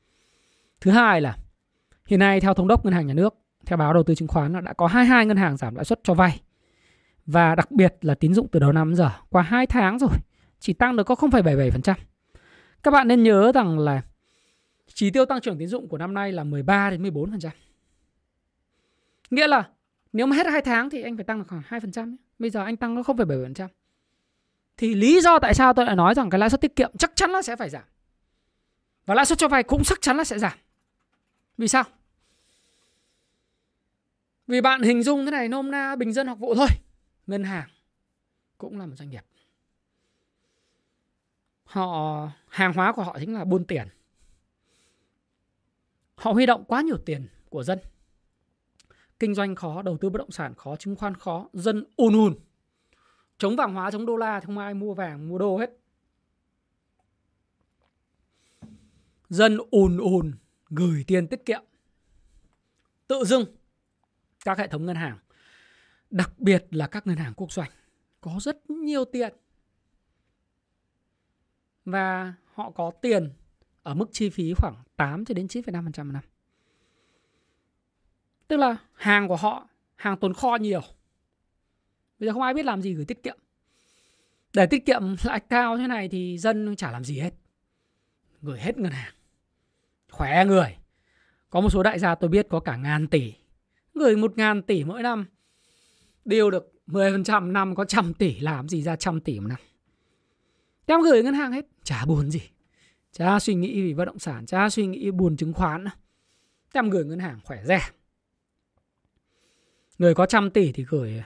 Thứ hai là hiện nay theo thống đốc ngân hàng nhà nước, theo báo đầu tư chứng khoán là đã có 22 ngân hàng giảm lãi suất cho vay. Và đặc biệt là tín dụng từ đầu năm đến giờ qua 2 tháng rồi chỉ tăng được có 0,77%. Các bạn nên nhớ rằng là chỉ tiêu tăng trưởng tín dụng của năm nay là 13 đến 14%. Nghĩa là nếu mà hết 2 tháng thì anh phải tăng được khoảng 2%. Bây giờ anh tăng nó 0,7%. Thì lý do tại sao tôi lại nói rằng cái lãi suất tiết kiệm chắc chắn là sẽ phải giảm. Và lãi suất cho vay cũng chắc chắn là sẽ giảm. Vì sao? Vì bạn hình dung thế này nôm na bình dân học vụ thôi. Ngân hàng cũng là một doanh nghiệp. Họ hàng hóa của họ chính là buôn tiền. Họ huy động quá nhiều tiền của dân. Kinh doanh khó, đầu tư bất động sản khó, chứng khoán khó, dân ùn ùn. Chống vàng hóa, chống đô la, không ai mua vàng, mua đô hết. Dân ùn ùn gửi tiền tiết kiệm. Tự dưng các hệ thống ngân hàng, đặc biệt là các ngân hàng quốc doanh có rất nhiều tiền. Và họ có tiền ở mức chi phí khoảng 8 cho đến 9,5% một năm. Tức là hàng của họ, hàng tồn kho nhiều. Bây giờ không ai biết làm gì gửi tiết kiệm. Để tiết kiệm lãi cao thế này thì dân chả làm gì hết. Gửi hết ngân hàng. Khỏe người. Có một số đại gia tôi biết có cả ngàn tỷ. Gửi một ngàn tỷ mỗi năm. Điều được 10% năm có trăm tỷ, làm gì ra trăm tỷ một năm. Em gửi ngân hàng hết. Chả buồn gì. Chả suy nghĩ vì bất động sản. Chả suy nghĩ buồn chứng khoán. Em gửi ngân hàng khỏe rẻ. Người có trăm tỷ thì gửi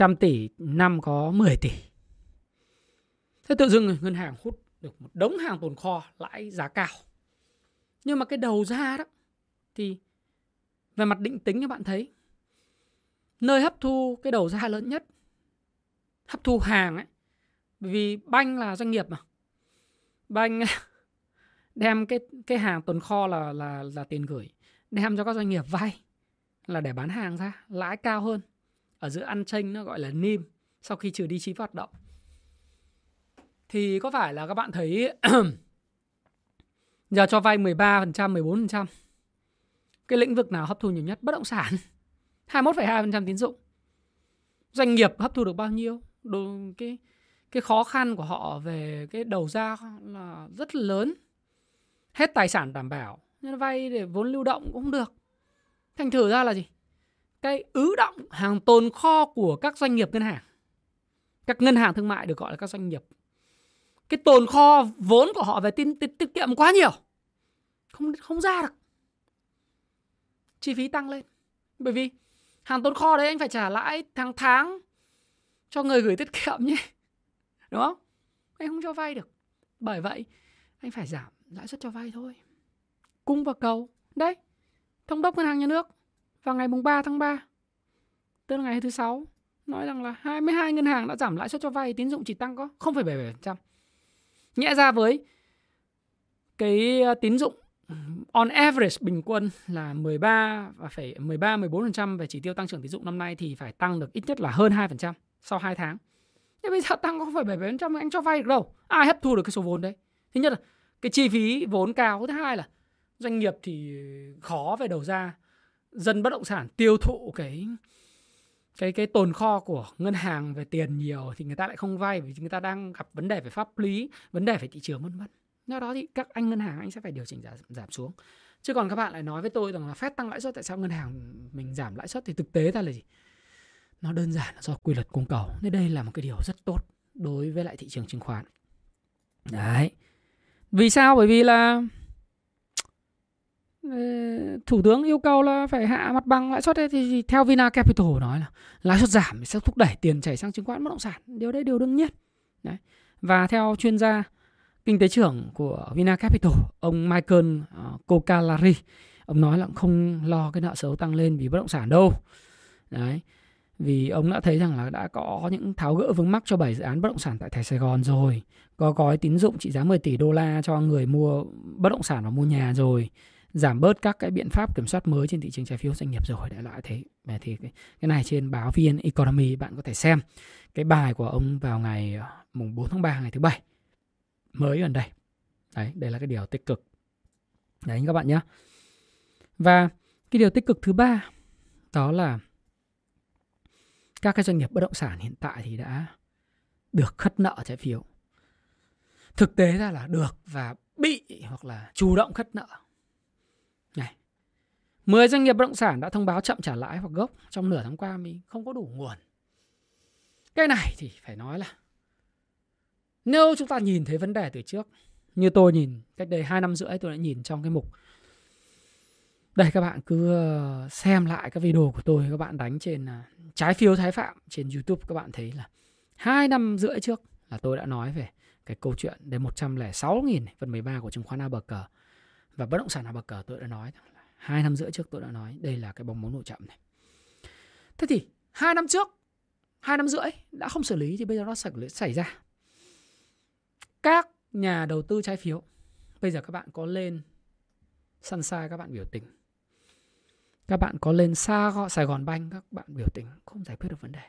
trăm tỷ, năm có 10 tỷ. Thế tự dưng ngân hàng hút được một đống hàng tồn kho lãi giá cao. Nhưng mà cái đầu ra đó, thì về mặt định tính các bạn thấy, nơi hấp thu cái đầu ra lớn nhất, hấp thu hàng ấy, bởi vì banh là doanh nghiệp mà. Banh đem cái cái hàng tồn kho là là là tiền gửi, đem cho các doanh nghiệp vay, là để bán hàng ra, lãi cao hơn. Ở giữa ăn chênh nó gọi là nim sau khi trừ đi chi phí hoạt động. Thì có phải là các bạn thấy giờ cho vay 13%, 14%. Cái lĩnh vực nào hấp thu nhiều nhất? Bất động sản. 21,2% tín dụng. Doanh nghiệp hấp thu được bao nhiêu? Đồ, cái cái khó khăn của họ về cái đầu ra là rất lớn. Hết tài sản đảm bảo, nên vay để vốn lưu động cũng không được. Thành thử ra là gì? Cái ứ động hàng tồn kho của các doanh nghiệp ngân hàng. Các ngân hàng thương mại được gọi là các doanh nghiệp. Cái tồn kho vốn của họ về tiết, tiết, tiết kiệm quá nhiều. Không không ra được. Chi phí tăng lên. Bởi vì hàng tồn kho đấy anh phải trả lãi tháng tháng cho người gửi tiết kiệm nhé. Đúng không? Anh không cho vay được. Bởi vậy anh phải giảm lãi suất cho vay thôi. Cung và cầu. Đấy. Thống đốc ngân hàng nhà nước vào ngày mùng 3 tháng 3 tức là ngày thứ sáu nói rằng là 22 ngân hàng đã giảm lãi suất cho vay tín dụng chỉ tăng có 0,77%. Nhẹ ra với cái ờ, tín dụng on average bình quân là 13 và phải 13 14% về chỉ tiêu tăng trưởng tín dụng năm nay thì phải tăng được ít nhất là hơn 2% sau 2 tháng. Nhưng bây giờ tăng có 0,77% anh cho vay được đâu? Ai hấp thu được cái số vốn đấy? Thứ nhất là cái chi phí vốn cao, thứ hai là doanh nghiệp thì khó về đầu ra dân bất động sản tiêu thụ cái cái cái tồn kho của ngân hàng về tiền nhiều thì người ta lại không vay vì người ta đang gặp vấn đề về pháp lý, vấn đề về thị trường vân vân. Do đó thì các anh ngân hàng anh sẽ phải điều chỉnh giảm, giảm xuống. Chứ còn các bạn lại nói với tôi rằng là phép tăng lãi suất tại sao ngân hàng mình giảm lãi suất thì thực tế ra là gì? Nó đơn giản là do quy luật cung cầu. Nên đây là một cái điều rất tốt đối với lại thị trường chứng khoán. Đấy. Vì sao? Bởi vì là Ờ, thủ tướng yêu cầu là phải hạ mặt bằng lãi suất ấy, thì theo Vina Capital nói là lãi suất giảm sẽ thúc đẩy tiền chảy sang chứng khoán bất động sản. Điều đấy điều đương nhiên. Đấy. Và theo chuyên gia kinh tế trưởng của Vina Capital ông Michael ờ, Kokalari ông nói là không lo cái nợ xấu tăng lên vì bất động sản đâu. Đấy. Vì ông đã thấy rằng là đã có những tháo gỡ vướng mắc cho 7 dự án bất động sản tại thành Sài Gòn rồi có gói tín dụng trị giá 10 tỷ đô la cho người mua bất động sản và mua nhà rồi giảm bớt các cái biện pháp kiểm soát mới trên thị trường trái phiếu doanh nghiệp rồi đại loại thế. Thì cái, cái này trên báo VN Economy bạn có thể xem. Cái bài của ông vào ngày ờ, mùng 4 tháng 3 ngày thứ bảy mới gần đây. Đấy đây là cái điều tích cực. Đấy các bạn nhé và cái điều tích cực thứ ba đó là các cái doanh nghiệp bất động sản hiện tại thì đã được khất nợ trái phiếu. Thực tế ra là được và bị hoặc là chủ động khất nợ này 10 doanh nghiệp bất động sản đã thông báo chậm trả lãi hoặc gốc trong nửa tháng qua mình không có đủ nguồn cái này thì phải nói là nếu chúng ta nhìn thấy vấn đề từ trước, như tôi nhìn cách đây 2 năm rưỡi tôi đã nhìn trong cái mục đây, các bạn cứ ờ, xem lại các video của tôi, các bạn đánh trên à, trái phiếu thái phạm trên youtube, các bạn thấy là hai năm rưỡi trước là tôi đã nói về cái câu chuyện đến 106.000 phần 13 của chứng khoán A Border và bất động sản ABG tôi đã nói hai năm rưỡi trước tôi đã nói, đây là cái bong bóng nổ chậm này. Thế thì hai năm trước, hai năm rưỡi đã không xử lý thì bây giờ nó xảy ra. Các nhà đầu tư trái phiếu, bây giờ các bạn có lên săn sai các bạn biểu tình. Các bạn có lên xa Sài Gòn Banh các bạn biểu tình, không giải quyết được vấn đề.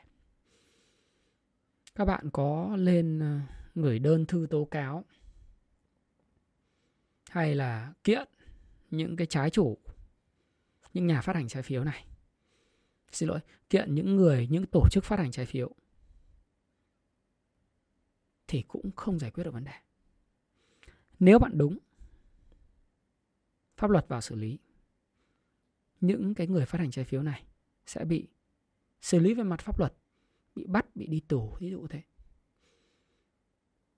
Các bạn có lên ờ, gửi đơn thư tố cáo hay là kiện những cái trái chủ, những nhà phát hành trái phiếu này. Xin lỗi, kiện những người, những tổ chức phát hành trái phiếu thì cũng không giải quyết được vấn đề. Nếu bạn đúng, pháp luật vào xử lý, những cái người phát hành trái phiếu này sẽ bị xử lý về mặt pháp luật, bị bắt, bị đi tù, ví dụ thế.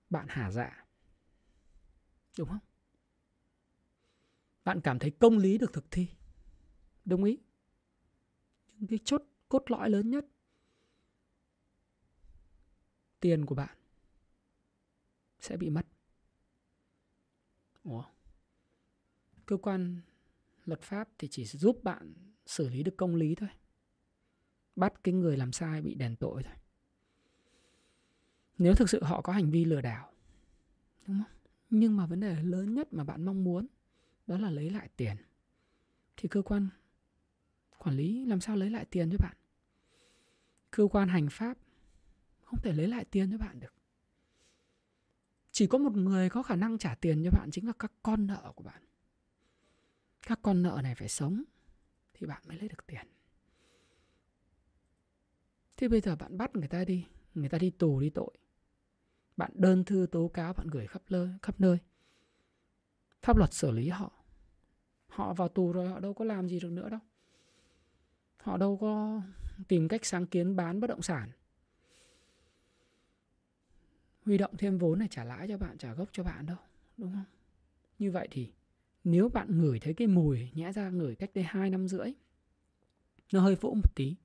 Bạn hả dạ đúng không? Bạn cảm thấy công lý được thực thi. Đồng ý. Những cái chốt, cốt lõi lớn nhất. Tiền của bạn sẽ bị mất. Ủa? Cơ quan luật pháp thì chỉ giúp bạn xử lý được công lý thôi. Bắt cái người làm sai bị đền tội thôi. Nếu thực sự họ có hành vi lừa đảo, đúng không? Nhưng mà vấn đề lớn nhất mà bạn mong muốn đó là lấy lại tiền. Thì cơ quan quản lý làm sao lấy lại tiền cho bạn? Cơ quan hành pháp không thể lấy lại tiền cho bạn được. Chỉ có một người có khả năng trả tiền cho bạn chính là các con nợ của bạn. Các con nợ này phải sống thì bạn mới lấy được tiền. Thế bây giờ bạn bắt người ta đi, người ta đi tù đi tội. Bạn đơn thư tố cáo, bạn gửi khắp nơi khắp nơi pháp luật xử lý họ. Họ vào tù rồi họ đâu có làm gì được nữa đâu. Họ đâu có tìm cách sáng kiến bán bất động sản. Huy động thêm vốn để trả lãi cho bạn, trả gốc cho bạn đâu, đúng không? Như vậy thì nếu bạn ngửi thấy cái mùi, nhẽ ra ngửi cách đây hai năm rưỡi, nó hơi vỗ một tí,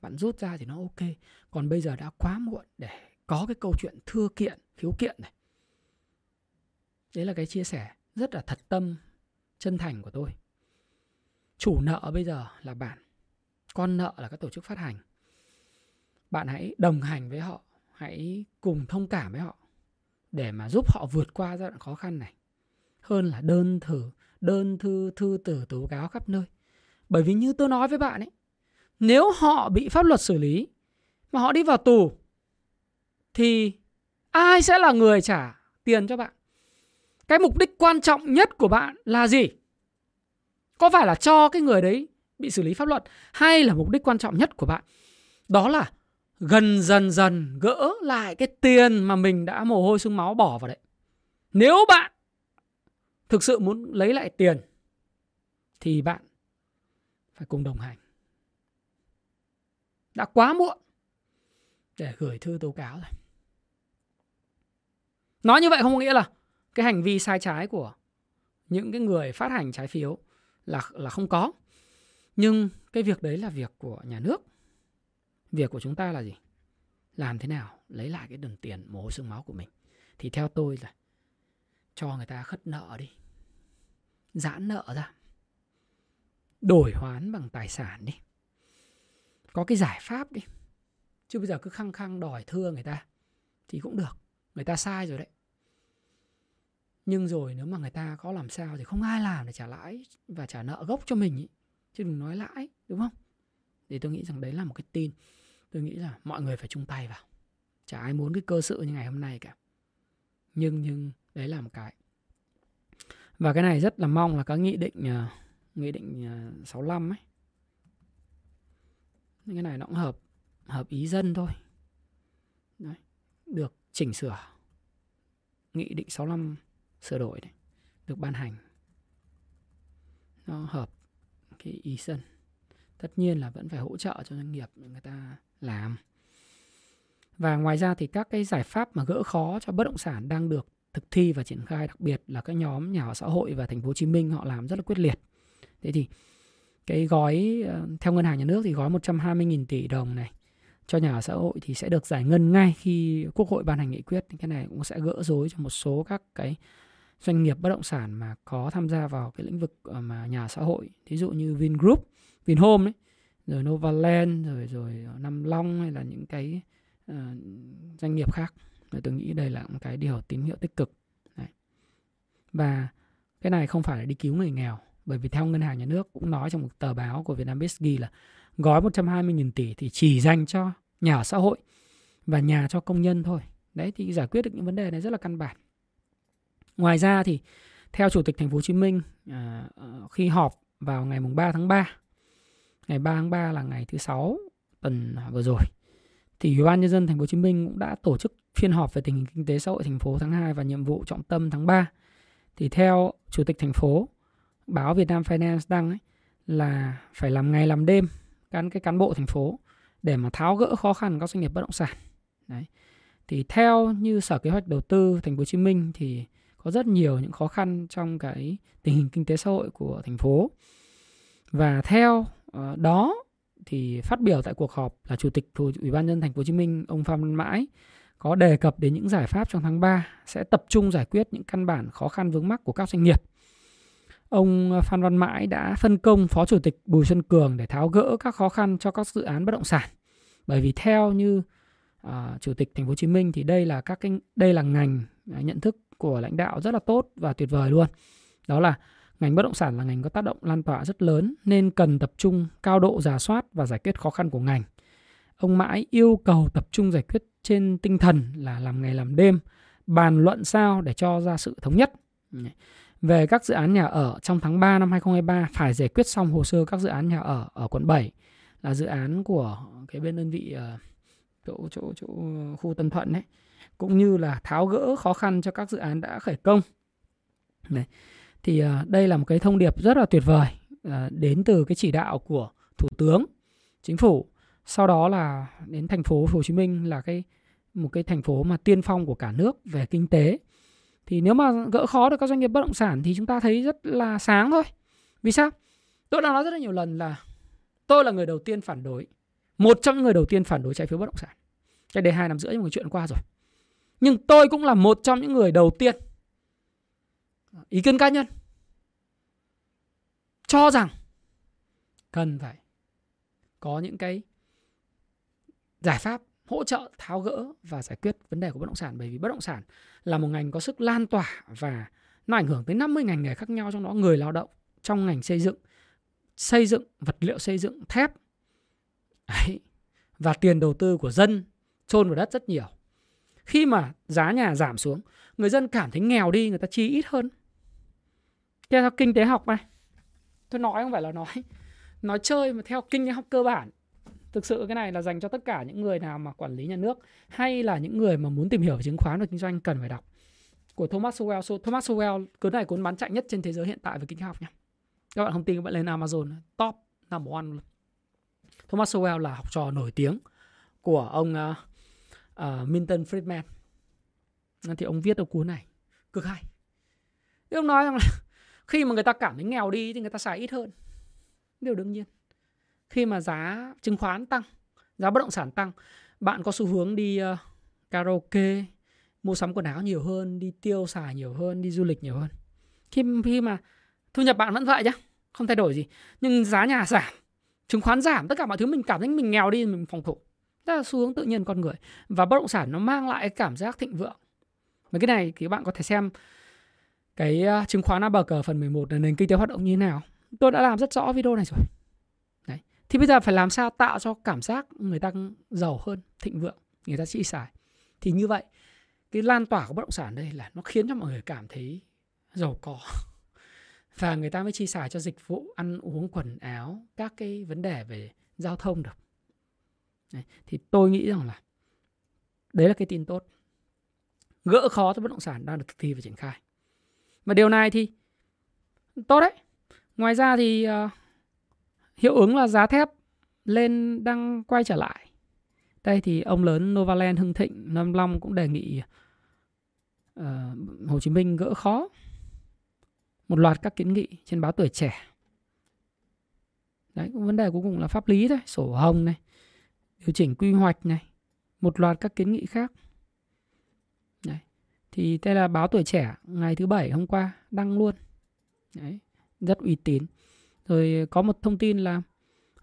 bạn rút ra thì nó ok. Còn bây giờ đã quá muộn để có cái câu chuyện thưa kiện, khiếu kiện này. Đấy là cái chia sẻ rất là thật tâm, chân thành của tôi. Chủ nợ bây giờ là bạn, con nợ là các tổ chức phát hành. Bạn hãy đồng hành với họ, hãy cùng thông cảm với họ để mà giúp họ vượt qua giai đoạn khó khăn này. Hơn là đơn thử, đơn thư thư tử, tố cáo khắp nơi. Bởi vì như tôi nói với bạn ấy, nếu họ bị pháp luật xử lý mà họ đi vào tù, thì ai sẽ là người trả tiền cho bạn? Cái mục đích quan trọng nhất của bạn là gì? Có phải là cho cái người đấy bị xử lý pháp luật hay là mục đích quan trọng nhất của bạn? Đó là gần dần dần gỡ lại cái tiền mà mình đã mồ hôi sương máu bỏ vào đấy. Nếu bạn thực sự muốn lấy lại tiền, thì bạn phải cùng đồng hành. Đã quá muộn để gửi thư tố cáo rồi. Nói như vậy không có nghĩa là cái hành vi sai trái của những cái người phát hành trái phiếu là là không có. Nhưng cái việc đấy là việc của nhà nước. Việc của chúng ta là gì? Làm thế nào lấy lại cái đồng tiền mồ xương máu của mình? Thì theo tôi là cho người ta khất nợ đi. Giãn nợ ra. Đổi hoán bằng tài sản đi. Có cái giải pháp đi. Chứ bây giờ cứ khăng khăng đòi thưa người ta thì cũng được. Người ta sai rồi đấy nhưng rồi nếu mà người ta có làm sao thì không ai làm để trả lãi và trả nợ gốc cho mình ý. chứ đừng nói lãi đúng không? Thì tôi nghĩ rằng đấy là một cái tin. Tôi nghĩ là mọi người phải chung tay vào. Chả ai muốn cái cơ sự như ngày hôm nay cả. Nhưng nhưng đấy là một cái. Và cái này rất là mong là các nghị định à, nghị định à, 65 ấy. Cái này nó cũng hợp hợp ý dân thôi. Đấy, được chỉnh sửa nghị định 65 sửa đổi đấy được ban hành nó hợp cái ý dân tất nhiên là vẫn phải hỗ trợ cho doanh nghiệp người ta làm và ngoài ra thì các cái giải pháp mà gỡ khó cho bất động sản đang được thực thi và triển khai, đặc biệt là các nhóm nhà ở xã hội và thành phố Hồ Chí Minh họ làm rất là quyết liệt. Thế thì cái gói ờ, theo ngân hàng nhà nước thì gói 120.000 tỷ đồng này cho nhà ở xã hội thì sẽ được giải ngân ngay khi Quốc hội ban hành nghị quyết. Cái này cũng sẽ gỡ rối cho một số các cái doanh nghiệp bất động sản mà có tham gia vào cái lĩnh vực ờ, mà nhà xã hội, ví dụ như Vingroup, Vinhome đấy, rồi Novaland, rồi rồi ờ, Nam Long hay là những cái uh, doanh nghiệp khác. Và tôi nghĩ đây là một cái điều tín hiệu tích cực. Đấy. Và cái này không phải là đi cứu người nghèo, bởi vì theo ngân hàng nhà nước cũng nói trong một tờ báo của Vietnambiz ghi là gói 120.000 tỷ thì chỉ dành cho nhà ở xã hội và nhà cho công nhân thôi. Đấy thì giải quyết được những vấn đề này rất là căn bản. Ngoài ra thì theo Chủ tịch Thành phố Hồ Chí Minh à, ờ, khi họp vào ngày mùng 3 tháng 3, ngày 3 tháng 3 là ngày thứ sáu tuần vừa rồi, thì Ủy ban nhân dân Thành phố Hồ Chí Minh cũng đã tổ chức phiên họp về tình hình kinh tế xã hội thành phố tháng 2 và nhiệm vụ trọng tâm tháng 3. Thì theo Chủ tịch thành phố, báo Việt Nam Finance đăng ấy, là phải làm ngày làm đêm cán cái cán bộ thành phố để mà tháo gỡ khó khăn các doanh nghiệp bất động sản. Đấy. Thì theo như Sở Kế hoạch Đầu tư Thành phố Hồ Chí Minh thì có rất nhiều những khó khăn trong cái tình hình kinh tế xã hội của thành phố. Và theo ờ, đó thì phát biểu tại cuộc họp là Chủ tịch Ủy ban nhân Thành phố Hồ Chí Minh ông Phan Văn Mãi có đề cập đến những giải pháp trong tháng 3 sẽ tập trung giải quyết những căn bản khó khăn vướng mắc của các doanh nghiệp. Ông Phan Văn Mãi đã phân công Phó Chủ tịch Bùi Xuân Cường để tháo gỡ các khó khăn cho các dự án bất động sản. Bởi vì theo như uh, Chủ tịch Thành phố Hồ Chí Minh thì đây là các cái đây là ngành uh, nhận thức của lãnh đạo rất là tốt và tuyệt vời luôn. Đó là ngành bất động sản là ngành có tác động lan tỏa rất lớn nên cần tập trung cao độ giả soát và giải quyết khó khăn của ngành. Ông Mãi yêu cầu tập trung giải quyết trên tinh thần là làm ngày làm đêm, bàn luận sao để cho ra sự thống nhất. Về các dự án nhà ở trong tháng 3 năm 2023 phải giải quyết xong hồ sơ các dự án nhà ở ở quận 7 là dự án của cái bên đơn vị ờ, chỗ chỗ chỗ khu Tân Thuận đấy cũng như là tháo gỡ khó khăn cho các dự án đã khởi công. Đấy. Thì uh, đây là một cái thông điệp rất là tuyệt vời uh, đến từ cái chỉ đạo của Thủ tướng, Chính phủ. Sau đó là đến thành phố Hồ Chí Minh là cái một cái thành phố mà tiên phong của cả nước về kinh tế. Thì nếu mà gỡ khó được các doanh nghiệp bất động sản thì chúng ta thấy rất là sáng thôi. Vì sao? Tôi đã nói rất là nhiều lần là tôi là người đầu tiên phản đối. Một trong những người đầu tiên phản đối trái phiếu bất động sản. Cách đây hai năm rưỡi một chuyện qua rồi. Nhưng tôi cũng là một trong những người đầu tiên ý kiến cá nhân cho rằng cần phải có những cái giải pháp hỗ trợ, tháo gỡ và giải quyết vấn đề của bất động sản. Bởi vì bất động sản là một ngành có sức lan tỏa và nó ảnh hưởng tới 50 ngành nghề khác nhau, trong đó người lao động trong ngành xây dựng xây dựng, vật liệu xây dựng, thép. Đấy. và tiền đầu tư của dân chôn vào đất rất nhiều khi mà giá nhà giảm xuống người dân cảm thấy nghèo đi người ta chi ít hơn theo kinh tế học này tôi nói không phải là nói nói chơi mà theo kinh tế học cơ bản thực sự cái này là dành cho tất cả những người nào mà quản lý nhà nước hay là những người mà muốn tìm hiểu về chứng khoán và kinh doanh cần phải đọc của Thomas Sowell. So, Thomas Sowell cuốn này cuốn bán chạy nhất trên thế giới hiện tại về kinh tế học nha. Các bạn không tin các bạn lên Amazon top number one. Thomas Sowell là học trò nổi tiếng của ông uh, uh, Milton Friedman. Thì ông viết ở cuốn này cực hay. Thì ông nói rằng là khi mà người ta cảm thấy nghèo đi thì người ta xài ít hơn. Điều đương nhiên. Khi mà giá chứng khoán tăng, giá bất động sản tăng, bạn có xu hướng đi uh, karaoke, mua sắm quần áo nhiều hơn, đi tiêu xài nhiều hơn, đi du lịch nhiều hơn. Khi khi mà thu nhập bạn vẫn vậy chứ, không thay đổi gì, nhưng giá nhà giảm, chứng khoán giảm, tất cả mọi thứ mình cảm thấy mình nghèo đi mình phòng thủ. Đó là xu hướng tự nhiên con người và bất động sản nó mang lại cảm giác thịnh vượng. Và cái này thì các bạn có thể xem cái ờ, chứng khoán ABG phần 11 là nền kinh tế hoạt động như thế nào. Tôi đã làm rất rõ video này rồi. Đấy. Thì bây giờ phải làm sao tạo cho cảm giác người ta giàu hơn, thịnh vượng, người ta chi xài. Thì như vậy, cái lan tỏa của bất động sản đây là nó khiến cho mọi người cảm thấy giàu có. Và người ta mới chi xài cho dịch vụ ăn uống quần áo, các cái vấn đề về giao thông được. Đấy. Thì tôi nghĩ rằng là đấy là cái tin tốt. Gỡ khó cho bất động sản đang được thực thi và triển khai. Và điều này thì tốt đấy. Ngoài ra thì uh, hiệu ứng là giá thép lên đang quay trở lại. Đây thì ông lớn Novaland Hưng Thịnh Nam Long cũng đề nghị uh, Hồ Chí Minh gỡ khó một loạt các kiến nghị trên báo Tuổi Trẻ. Đấy, vấn đề cuối cùng là pháp lý thôi, sổ hồng này, điều chỉnh quy hoạch này, một loạt các kiến nghị khác. Đấy. Thì đây là báo Tuổi Trẻ ngày thứ bảy hôm qua đăng luôn. Đấy, rất uy tín. Rồi có một thông tin là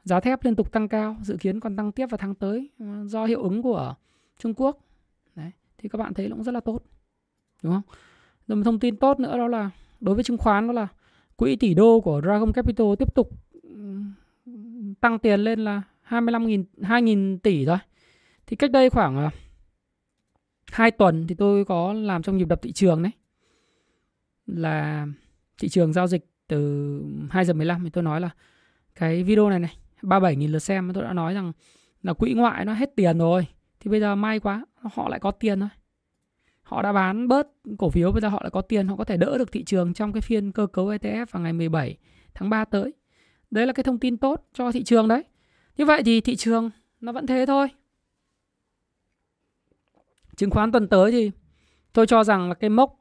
giá thép liên tục tăng cao, dự kiến còn tăng tiếp vào tháng tới ờ, do hiệu ứng của Trung Quốc. Đấy, thì các bạn thấy nó cũng rất là tốt. Đúng không? Rồi một thông tin tốt nữa đó là đối với chứng khoán đó là quỹ tỷ đô của Dragon Capital tiếp tục tăng tiền lên là 25.000 2.000 tỷ thôi. Thì cách đây khoảng à, 2 tuần thì tôi có làm trong nhịp đập thị trường đấy. Là thị trường giao dịch từ 2 giờ 15 thì tôi nói là cái video này này 37.000 lượt xem, tôi đã nói rằng là quỹ ngoại nó hết tiền rồi. Thì bây giờ may quá, họ lại có tiền thôi. Họ đã bán bớt cổ phiếu, bây giờ họ lại có tiền, họ có thể đỡ được thị trường trong cái phiên cơ cấu ETF vào ngày 17 tháng 3 tới. Đấy là cái thông tin tốt cho thị trường đấy. Như vậy thì thị trường nó vẫn thế thôi. Chứng khoán tuần tới thì tôi cho rằng là cái mốc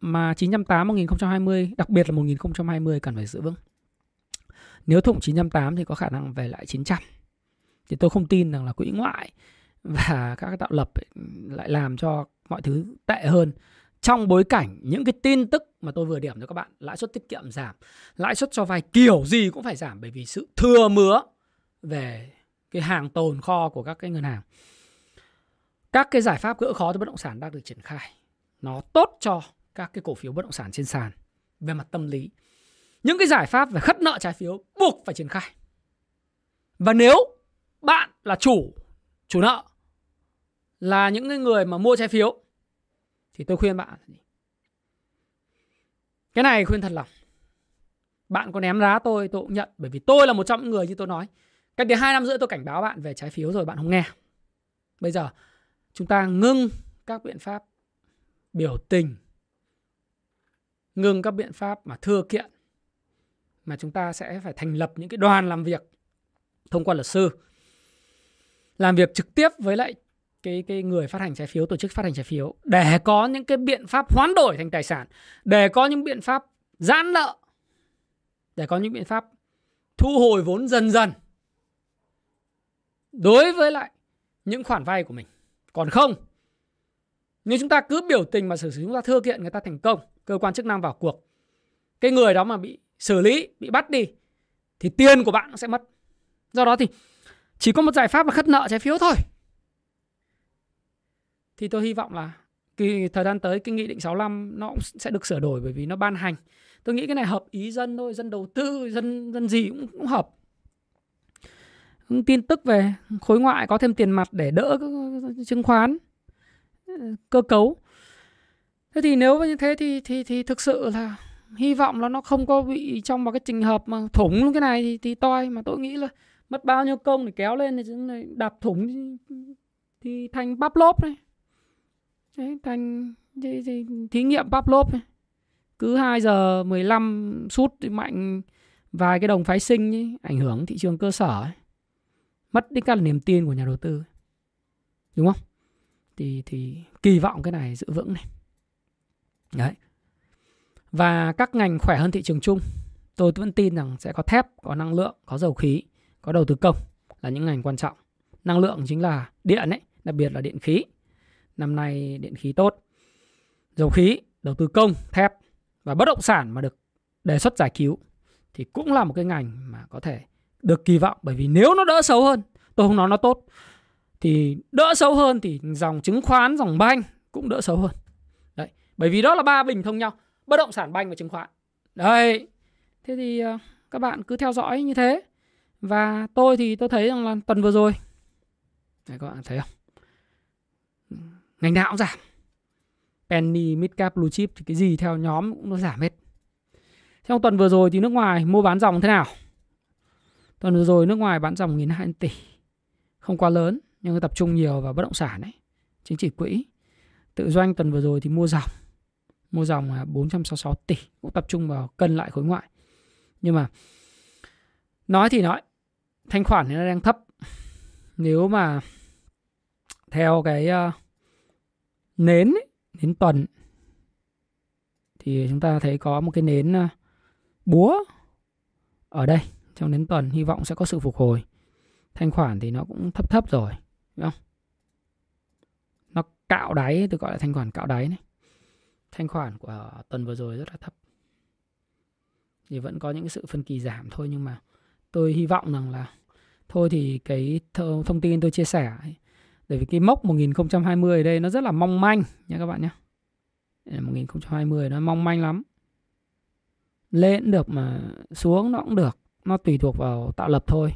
mà 980 1020, đặc biệt là 1020 cần phải giữ vững. Nếu thủng 980 thì có khả năng về lại 900. Thì tôi không tin rằng là quỹ ngoại và các tạo lập lại làm cho mọi thứ tệ hơn trong bối cảnh những cái tin tức mà tôi vừa điểm cho các bạn lãi suất tiết kiệm giảm lãi suất cho vay kiểu gì cũng phải giảm bởi vì sự thừa mứa về cái hàng tồn kho của các cái ngân hàng. Các cái giải pháp gỡ khó cho bất động sản đang được triển khai. Nó tốt cho các cái cổ phiếu bất động sản trên sàn về mặt tâm lý. Những cái giải pháp về khất nợ trái phiếu buộc phải triển khai. Và nếu bạn là chủ chủ nợ là những cái người mà mua trái phiếu, thì tôi khuyên bạn cái này khuyên thật lòng. Bạn có ném giá tôi tôi cũng nhận. Bởi vì tôi là một trong những người như tôi nói cách đây hai năm rưỡi tôi cảnh báo bạn về trái phiếu rồi, bạn không nghe. Bây giờ, chúng ta ngưng các biện pháp biểu tình, ngưng các biện pháp mà thưa kiện, mà chúng ta sẽ phải thành lập những cái đoàn làm việc thông qua luật sư. Làm việc trực tiếp với lại cái cái người phát hành trái phiếu, tổ chức phát hành trái phiếu, để có những cái biện pháp hoán đổi thành tài sản, để có những biện pháp giãn nợ, để có những biện pháp thu hồi vốn dần dần đối với lại những khoản vay của mình. Còn không nếu chúng ta cứ biểu tình mà xử chúng ta thưa kiện người ta thành công cơ quan chức năng vào cuộc cái người đó mà bị xử lý bị bắt đi thì tiền của bạn nó sẽ mất. Do đó thì chỉ có một giải pháp là khất nợ trái phiếu thôi. Thì tôi hy vọng là kỳ thời gian tới cái nghị định 65 nó cũng sẽ được sửa đổi bởi vì nó ban hành. Tôi nghĩ cái này hợp ý dân thôi dân đầu tư dân dân gì cũng, cũng hợp tin tức về khối ngoại có thêm tiền mặt để đỡ chứng khoán ờ, cơ cấu thế thì nếu như thế thì thì thì thực sự là hy vọng là nó không có bị trong một cái trường hợp mà thủng cái này thì thì toi mà tôi nghĩ là mất bao nhiêu công để kéo lên thì đạp thủng thì thành bắp lốp này Đấy, thành thì, thì, thí nghiệm bắp lốp này. Cứ 2 giờ 15 sút thì mạnh vài cái đồng phái sinh ấy, ảnh hưởng thị trường cơ sở ấy. Mất đi cả niềm tin của nhà đầu tư. Đúng không? Thì thì kỳ vọng cái này giữ vững này. Đấy. Và các ngành khỏe hơn thị trường chung. Tôi vẫn tin rằng sẽ có thép, có năng lượng, có dầu khí, có đầu tư công là những ngành quan trọng. Năng lượng chính là điện ấy, đặc biệt là điện khí. Năm nay điện khí tốt. Dầu khí, đầu tư công, thép và bất động sản mà được đề xuất giải cứu thì cũng là một cái ngành mà có thể được kỳ vọng bởi vì nếu nó đỡ xấu hơn, tôi không nói nó tốt thì đỡ xấu hơn thì dòng chứng khoán, dòng banh cũng đỡ xấu hơn. Đấy, bởi vì đó là ba bình thông nhau, bất động sản, banh và chứng khoán. Đấy. Thế thì ờ, các bạn cứ theo dõi như thế. Và tôi thì tôi thấy rằng là tuần vừa rồi Đấy các bạn thấy không? Ngành nào cũng giảm. Penny, Midcap, Blue Chip thì cái gì theo nhóm cũng nó giảm hết. Trong tuần vừa rồi thì nước ngoài mua bán dòng thế nào? Tuần vừa rồi nước ngoài bán dòng 1.200 tỷ. Không quá lớn nhưng tập trung nhiều vào bất động sản đấy. Chính trị quỹ. Tự doanh tuần vừa rồi thì mua dòng. Mua dòng là 466 tỷ. Cũng tập trung vào cân lại khối ngoại. Nhưng mà nói thì nói. Thanh khoản thì nó đang thấp. Nếu mà theo cái uh, nến ấy, nến tuần thì chúng ta thấy có một cái nến uh, búa ở đây trong đến tuần, hy vọng sẽ có sự phục hồi. Thanh khoản thì nó cũng thấp thấp rồi, đúng không? Nó cạo đáy, tôi gọi là thanh khoản cạo đáy này. Thanh khoản của tuần vừa rồi rất là thấp. Thì vẫn có những sự phân kỳ giảm thôi, nhưng mà tôi hy vọng rằng là thôi thì cái thông tin tôi chia sẻ bởi vì cái mốc 1020 ở đây nó rất là mong manh nha các bạn nhé 1020 nó mong manh lắm. Lên cũng được mà xuống nó cũng được nó tùy thuộc vào tạo lập thôi.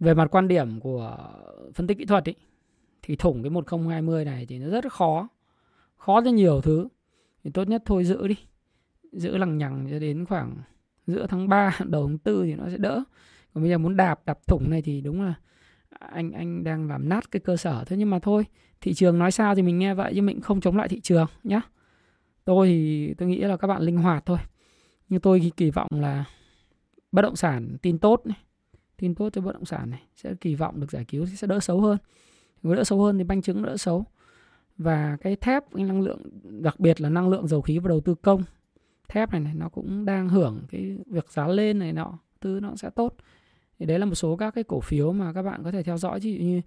Về mặt quan điểm của phân tích kỹ thuật ý, thì thủng cái 1020 này thì nó rất khó. Khó rất nhiều thứ. Thì tốt nhất thôi giữ đi. Giữ lằng nhằng cho đến khoảng giữa tháng 3 đầu tháng 4 thì nó sẽ đỡ. Còn bây giờ muốn đạp đạp thủng này thì đúng là anh anh đang làm nát cái cơ sở. Thế nhưng mà thôi thị trường nói sao thì mình nghe vậy chứ mình không chống lại thị trường nhá. Tôi thì tôi nghĩ là các bạn linh hoạt thôi. Nhưng tôi kỳ vọng là bất động sản tin tốt này tin tốt cho bất động sản này sẽ kỳ vọng được giải cứu sẽ đỡ xấu hơn. Nếu đỡ xấu hơn thì banh chứng đỡ xấu. Và cái thép cái năng lượng đặc biệt là năng lượng dầu khí và đầu tư công. Thép này, này nó cũng đang hưởng cái việc giá lên này nọ tư nó sẽ tốt. Thì đấy là một số các cái cổ phiếu mà các bạn có thể theo dõi. Ví dụ như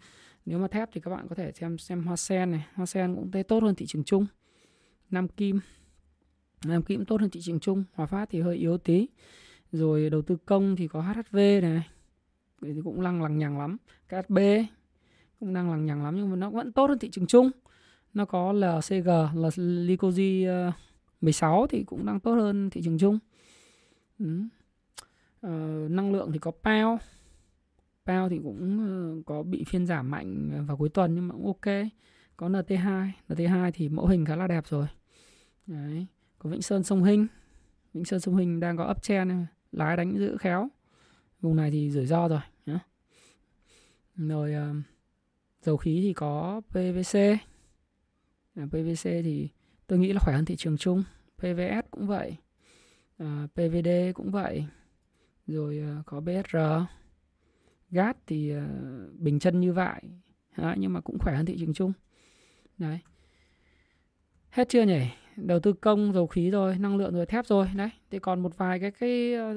nếu mà thép thì các bạn có thể xem xem hoa sen này. Hoa sen cũng thấy tốt hơn thị trường chung. Nam kim. Nam kim tốt hơn thị trường chung. Hòa phát thì hơi yếu tí rồi đầu tư công thì có HHV này. Thì cũng lăng lằng nhằng lắm. KSB cũng đang lằng nhằng lắm nhưng mà nó vẫn tốt hơn thị trường chung. Nó có LCG là Licoji ờ, 16 thì cũng đang tốt hơn thị trường chung. Ừ. ờ, năng lượng thì có PAO PAO thì cũng ờ, có bị phiên giảm mạnh vào cuối tuần nhưng mà cũng ok. Có NT2 NT2 thì mẫu hình khá là đẹp rồi. Đấy. Có Vĩnh Sơn Sông Hinh. Vĩnh Sơn Sông Hinh đang có uptrend lái đánh giữ khéo. Vùng này thì rủi ro rồi nhá. rồi uh, dầu khí thì có PVC à, ờ, PVC thì tôi nghĩ là khỏe hơn thị trường chung. PVS cũng vậy ờ, à, PVD cũng vậy. Rồi uh, có BSR gas thì uh, bình chân như vậy nhưng mà cũng khỏe hơn thị trường chung. Đấy. Hết chưa nhỉ? Đầu tư công dầu khí rồi năng lượng rồi thép rồi đấy. Thì còn một vài cái cái ờ,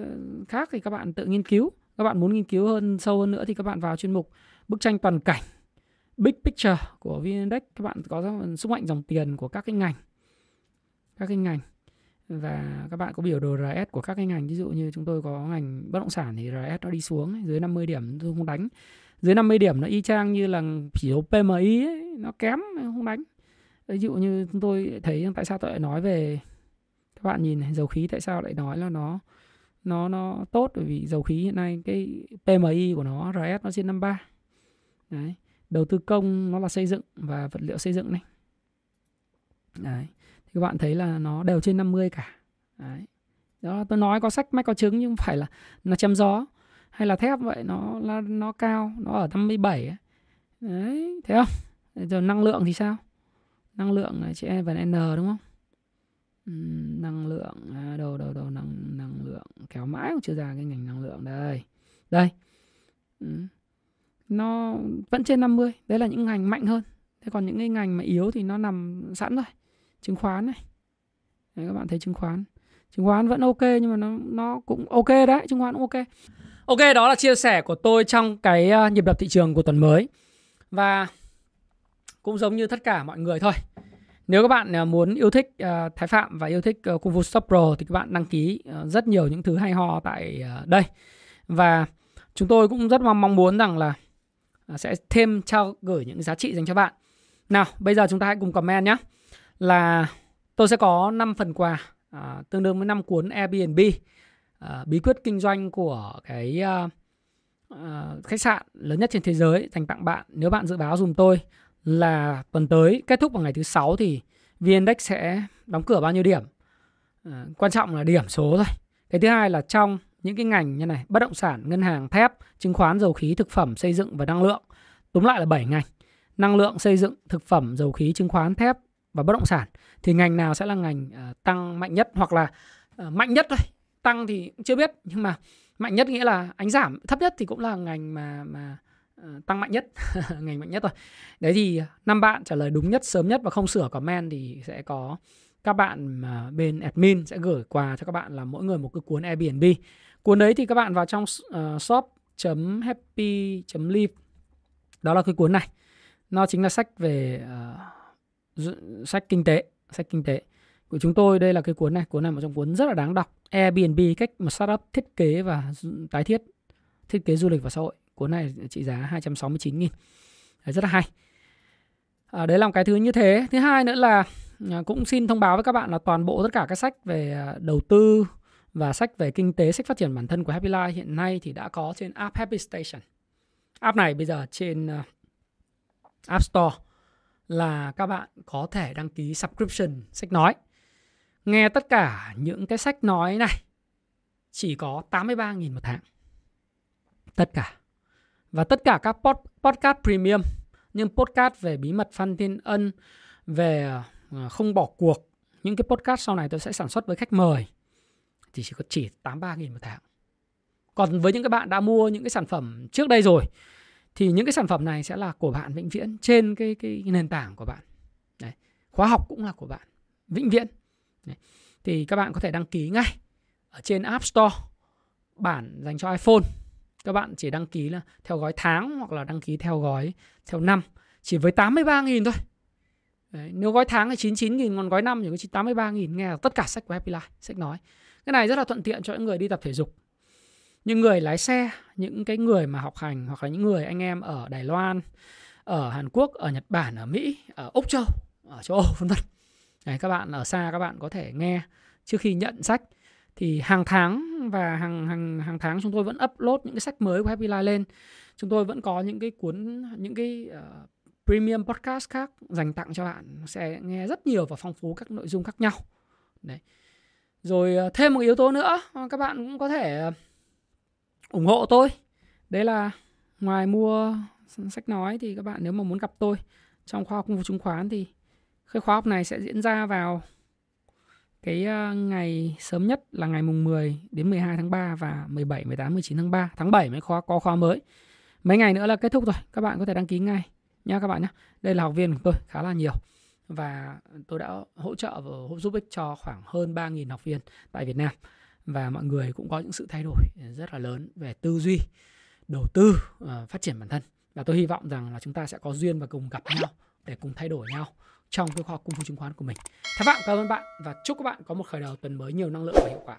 khác thì các bạn tự nghiên cứu. Các bạn muốn nghiên cứu hơn sâu hơn nữa thì các bạn vào chuyên mục bức tranh toàn cảnh big picture của VN-Index các bạn có sức mạnh dòng tiền của các cái ngành các cái ngành. Và các bạn có biểu đồ RS của các cái ngành. Ví dụ như chúng tôi có ngành bất động sản thì RS nó đi xuống dưới 50 điểm tôi không đánh. Dưới 50 điểm nó y chang như là chỉ số PMI ấy, nó kém không đánh ví dụ như chúng tôi thấy tại sao tôi lại nói về các bạn nhìn này, dầu khí tại sao lại nói là nó nó nó tốt? Bởi vì dầu khí hiện nay cái PMI của nó RS nó trên 53 đấy, đầu tư công nó là xây dựng và vật liệu xây dựng này. Đấy, thì các bạn thấy là nó đều trên 50 cả. Đấy, đó, tôi nói có sách mách có trứng nhưng không phải là nó chém gió hay là thép vậy, nó nó nó cao, nó ở 57 ấy. đấy thấy không? Rồi năng lượng thì sao? Năng lượng là chữ E và N đúng không? Ừ, năng lượng à, đâu đâu đâu năng năng lượng kéo mãi cũng chưa ra cái ngành năng lượng. Đây đây. Ừ. Nó vẫn trên 50 đấy là những ngành mạnh hơn. Thế còn những cái ngành mà yếu thì nó nằm sẵn rồi. Chứng khoán này. Đấy, các bạn thấy chứng khoán. Chứng khoán vẫn ok nhưng mà nó nó cũng ok đấy chứng khoán cũng ok. Ok đó là chia sẻ của tôi trong cái à, nhịp đập thị trường của tuần mới. Và cũng giống như tất cả mọi người thôi. Nếu các bạn à, muốn yêu thích uh, Thái Phạm và yêu thích uh, Kung Fu Stop Pro thì các bạn đăng ký uh, rất nhiều những thứ hay ho tại uh, đây. Và chúng tôi cũng rất mong mong muốn rằng là uh, sẽ thêm trao gửi những giá trị dành cho bạn. Nào bây giờ chúng ta hãy cùng comment nhé là tôi sẽ có 5 phần quà tương đương với 5 cuốn Airbnb bí quyết kinh doanh của cái khách sạn lớn nhất trên thế giới dành tặng bạn. Nếu bạn dự báo dùm tôi là tuần tới kết thúc vào ngày thứ sáu thì VN-Index sẽ đóng cửa bao nhiêu điểm? À, quan trọng là điểm số thôi. Cái thứ hai là trong những cái ngành như này bất động sản ngân hàng thép chứng khoán dầu khí thực phẩm xây dựng và năng lượng. Túm lại là 7 ngành năng lượng xây dựng thực phẩm dầu khí chứng khoán thép và bất động sản. Thì ngành nào sẽ là ngành uh, tăng mạnh nhất hoặc là uh, mạnh nhất thôi? Tăng thì chưa biết nhưng mà mạnh nhất nghĩa là ánh giảm. Thấp nhất thì cũng là ngành mà mà uh, Ờ, tăng mạnh nhất ngành mạnh nhất thôi. Đấy thì năm bạn trả lời đúng nhất sớm nhất và không sửa comment thì sẽ có các bạn à, bên admin sẽ gửi quà cho các bạn là mỗi người một cái cuốn Airbnb. Cuốn đấy thì các bạn vào trong ờ, shop.happy.live đó là cái cuốn này. Nó chính là sách về uh, sách kinh tế sách kinh tế của chúng tôi. Đây là cái cuốn này. Cuốn này một trong cuốn rất là đáng đọc. Airbnb cách một startup thiết kế và tái thiết thiết kế du lịch và xã hội cuốn này trị giá 269 nghìn đấy, rất là hay à, đấy là một cái thứ như thế thứ hai nữa là à, cũng xin thông báo với các bạn là toàn bộ tất cả các sách về à, đầu tư và sách về kinh tế sách phát triển bản thân của Happy Life hiện nay thì đã có trên app Happy Station app này bây giờ trên à, App Store là các bạn có thể đăng ký subscription sách nói. Nghe tất cả những cái sách nói này chỉ có 83.000 một tháng. Tất cả. Và tất cả các pod, podcast premium nhưng podcast về bí mật Phan Thiên Ân, về ờ, không bỏ cuộc, những cái podcast sau này tôi sẽ sản xuất với khách mời thì chỉ có chỉ 83.000 một tháng. Còn với những các bạn đã mua những cái sản phẩm trước đây rồi thì những cái sản phẩm này sẽ là của bạn vĩnh viễn trên cái cái nền tảng của bạn Đấy. khóa học cũng là của bạn vĩnh viễn Đấy. thì các bạn có thể đăng ký ngay ở trên App Store bản dành cho iPhone các bạn chỉ đăng ký là theo gói tháng hoặc là đăng ký theo gói theo năm. Chỉ với 83.000 thôi. Đấy, nếu gói tháng là 99.000 còn gói năm thì chỉ 83.000 nghe tất cả sách của Happy Life sách nói. Cái này rất là thuận tiện cho những người đi tập thể dục. Những người lái xe những cái người mà học hành hoặc là những người anh em ở Đài Loan ở Hàn Quốc ở Nhật Bản ở Mỹ ở Úc Châu ở châu Âu vân vân. Đấy, các bạn ở xa các bạn có thể nghe trước khi nhận sách thì hàng tháng và hàng hàng hàng tháng chúng tôi vẫn upload những cái sách mới của Happy Life lên. Chúng tôi vẫn có những cái cuốn những cái uh, premium podcast khác dành tặng cho bạn. Sẽ nghe rất nhiều và phong phú các nội dung khác nhau. Đấy. Rồi uh, thêm một yếu tố nữa ờ, các bạn cũng có thể uh, ủng hộ tôi. Đấy là ngoài mua sách nói thì các bạn nếu mà muốn gặp tôi trong khoa học công vụ chứng khoán thì cái khóa học này sẽ diễn ra vào cái ờ, ngày sớm nhất là ngày mùng 10 đến 12 tháng 3 và 17, 18, 19 tháng 3. Tháng 7 mới khóa, có khóa mới. Mấy ngày nữa là kết thúc rồi. Các bạn có thể đăng ký ngay nha các bạn nhé. Đây là học viên của tôi khá là nhiều. Và tôi đã hỗ trợ và giúp ích cho khoảng hơn 3.000 học viên tại Việt Nam và mọi người cũng có những sự thay đổi rất là lớn về tư duy đầu tư ờ, phát triển bản thân và tôi hy vọng rằng là chúng ta sẽ có duyên và cùng gặp nhau để cùng thay đổi nhau trong cái khoa học cung phu chứng khoán của mình. Thái Phạm cảm ơn bạn và chúc các bạn có một khởi đầu tuần mới nhiều năng lượng và hiệu quả.